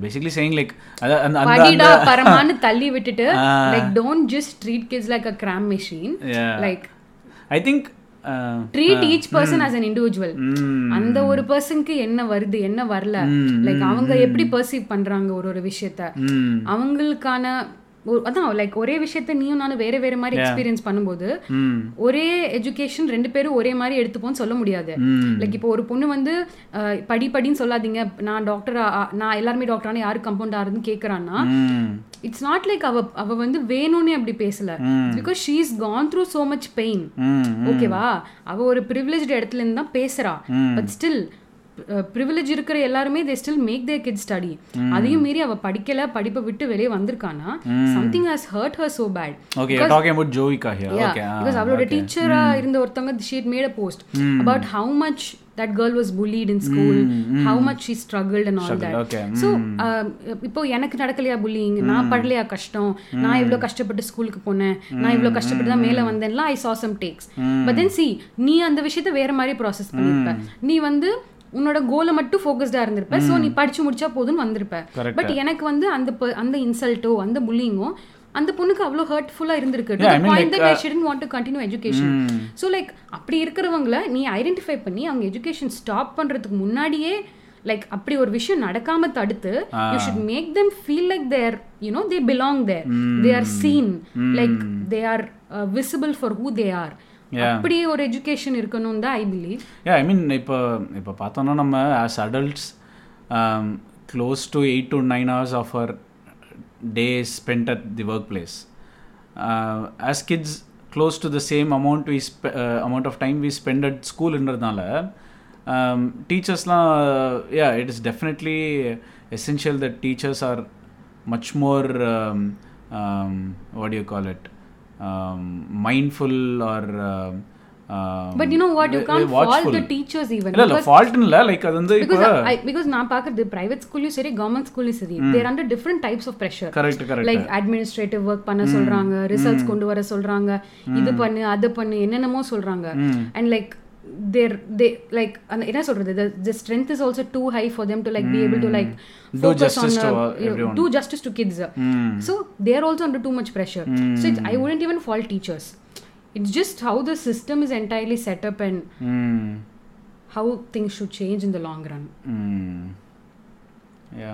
basically saying like படிடா பரமான்னு தள்ளி விட்டுட்டு like don't just treat kids like a gram machine. Like I think treat each person as an individual அந்த ஒரு பர்சனுக்கு என்ன வருது என்ன வரல? லைக் அவங்க எப்படி பர்சீவ் பண்றாங்க ஒரு ஒரு விஷயத்த? அவங்களுக்கான ஒரு- அதான் லைக் ஒரே விஷயத்த நீயும் நானும் வேற வேற மாதிரி எக்ஸ்பீரியன்ஸ் பண்ணும்போது ஒரே எஜுகேஷன் ரெண்டு பேரும் ஒரே மாதிரி எடுத்துப்போம்னு சொல்ல முடியாது. லைக் இப்போ ஒரு பொண்ணு வந்து அஹ், படி படின்னு சொல்லாதீங்க. நான் டாக்டர் நான் எல்லாருமே டாக்டரான யாரு கம்பவுண்ட் ஆறுதுன்னு கேக்குறான்னா இட்ஸ் நாட் லைக் அவ அவ வந்து வேணும்னே அப்படி பேசல. Because she is gone through so much pain ஓகேவா அவ ஒரு ப்ரிவிலேஜ் இடத்துல இருந்து தான் பேசுறா. பட் ஸ்டில் ப்ரிவிலேஜ் இருக்கிற எல்லாருமே they still make their kid study அதையும் மீறி அவ படிக்கல படிப்பை விட்டு வெளியே வந்திருக்கானா? Something has hurt her so bad okay talking about Jovika here okay because அவளோட டீச்சரா இருந்த ஒருத்தவங்க she'd made a post about how much that girl was bullied in school how much she struggled and all that. So இப்போ எனக்கு நடக்கலையா புல்லிங் நான் படலையா கஷ்டம்? நான் இவ்வளோ கஷ்டப்பட்டு ஸ்கூலுக்கு போனேன்? நான் இவ்வளோ கஷ்டப்பட்டு தான் மேலே வந்தேன்லாம் I saw some takes but then see நீ அந்த விஷயத்த வேற மாதிரி ப்ராசஸ் பண்ணிருப்ப. நீ வந்து உன்னோட கோலை மட்டும் ஃபோக்கஸ்டா இருந்திருப்ப. ஸோ நீ படிச்சு முடிச்சா போதும்னு வந்திருப்ப. பட் எனக்கு வந்து அந்த அந்த இன்சல்ட்டோ அந்த புல்லிங்கோ அந்த பொண்ணுக்கு அவ்வளோ ஹர்ட்ஃபுல்லா இருந்திருக்கு. Point like, that I shouldn't want to continue education so like அப்படி இருக்கிறவங்கள நீ ஐடென்டிஃபை பண்ணி அவங்க எஜுகேஷன் ஸ்டாப் பண்றதுக்கு முன்னாடியே லைக் அப்படி ஒரு விஷயம் நடக்காம தடுத்து you should make them feel like there you know they belong there they are seen like they are visible for who they are. அப்படி ஒரு எஜுகேஷன் இருக்கணும் தான் I believe yeah I mean இப்போ இப்போ பார்த்தோன்னா நம்ம as adults close to eight to nine hours of our day spend at the work place as kids close to the same amount we amount of time we spend at ஸ்கூல்ன்றதுனால டீச்சர்ஸ்லாம் yeah it is definitely essential that teachers are much more what you call it mindful are but you know what you can fall the teachers even இல்ல இல்ல ஃபால்ட்னு இல்ல. லைக் அது வந்து பிகாஸ் பிகாஸ் நான் பார்க்கறது பிரைவேட் ஸ்கூல்லையும் சரி கவர்மெண்ட் ஸ்கூல்லையும் சரி. They're under different types of pressure correct correct like administrative work பண்ண சொல்றாங்க ரிசல்ட்ஸ் கொண்டு வர சொல்றாங்க இது பண்ணு அது பண்ணு என்னென்னமோ சொல்றாங்க. And like there they like அந்த என்ன சொல்றது the strength is also too high for them to like be able to like Do focus justice on to uh, all- you know, everyone. do justice to kids so they are also under too much pressure so it's, i wouldn't even fault teachers it's just how the system is entirely set up and ம் how things should change in the long run ம் யா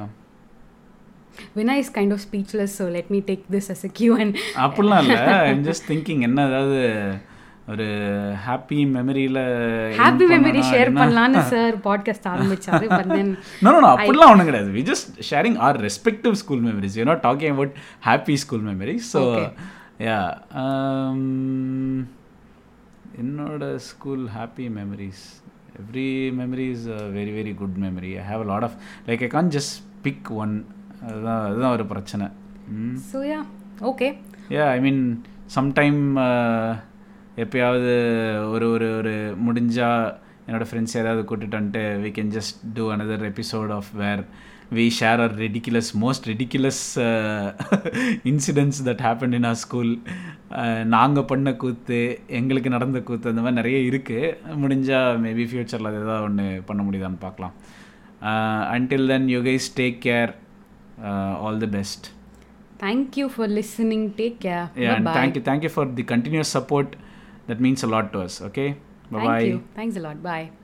Vinay is kind of speechless so let me take this as a cue and அப்படிலாம் இல்லை ஐம் ஜஸ்ட் திங்கிங் என்ன ஏதாவது ஒரு ஹாப்பி மெமரியில் ஹாப்பி மெமரி ஷேர் பண்ணலாம்னு சார் பாட்காஸ்ட் ஆரம்பிச்சாரு பட் தென் நோ நோ அப்படிலாம் ஒன்றும் கிடையாது. We just sharing our respective school memories you not talking about happy school memories so yeah என்னோட school happy memories every memory is very very good memory I have a lot of like I can just pick one அதுதான் அதுதான் ஒரு பிரச்சனை. so yeah okay. Yeah I mean sometime எப்பயாவது ஒரு ஒரு ஒரு முடிஞ்சா என்னோட ஃப்ரெண்ட்ஸ் ஏதாவது கூட்டிட்டு வந்துட்டு we can just do another episode of where we share our ridiculous most ridiculous incidents that happen in our school நாங்கள் பண்ண கூத்து எங்களுக்கு நடந்த கூத்து அந்த மாதிரி நிறைய இருக்குது முடிஞ்சால் மேபி ஃப்யூச்சரில் அது ஏதாவது ஒன்று பண்ண முடியுதான்னு பார்க்கலாம். Until then you guys take care all the best thank you for listening. Take care. Yeah bye and bye thank that means a lot to us okay? Bye bye thank you. Thanks a lot. Bye.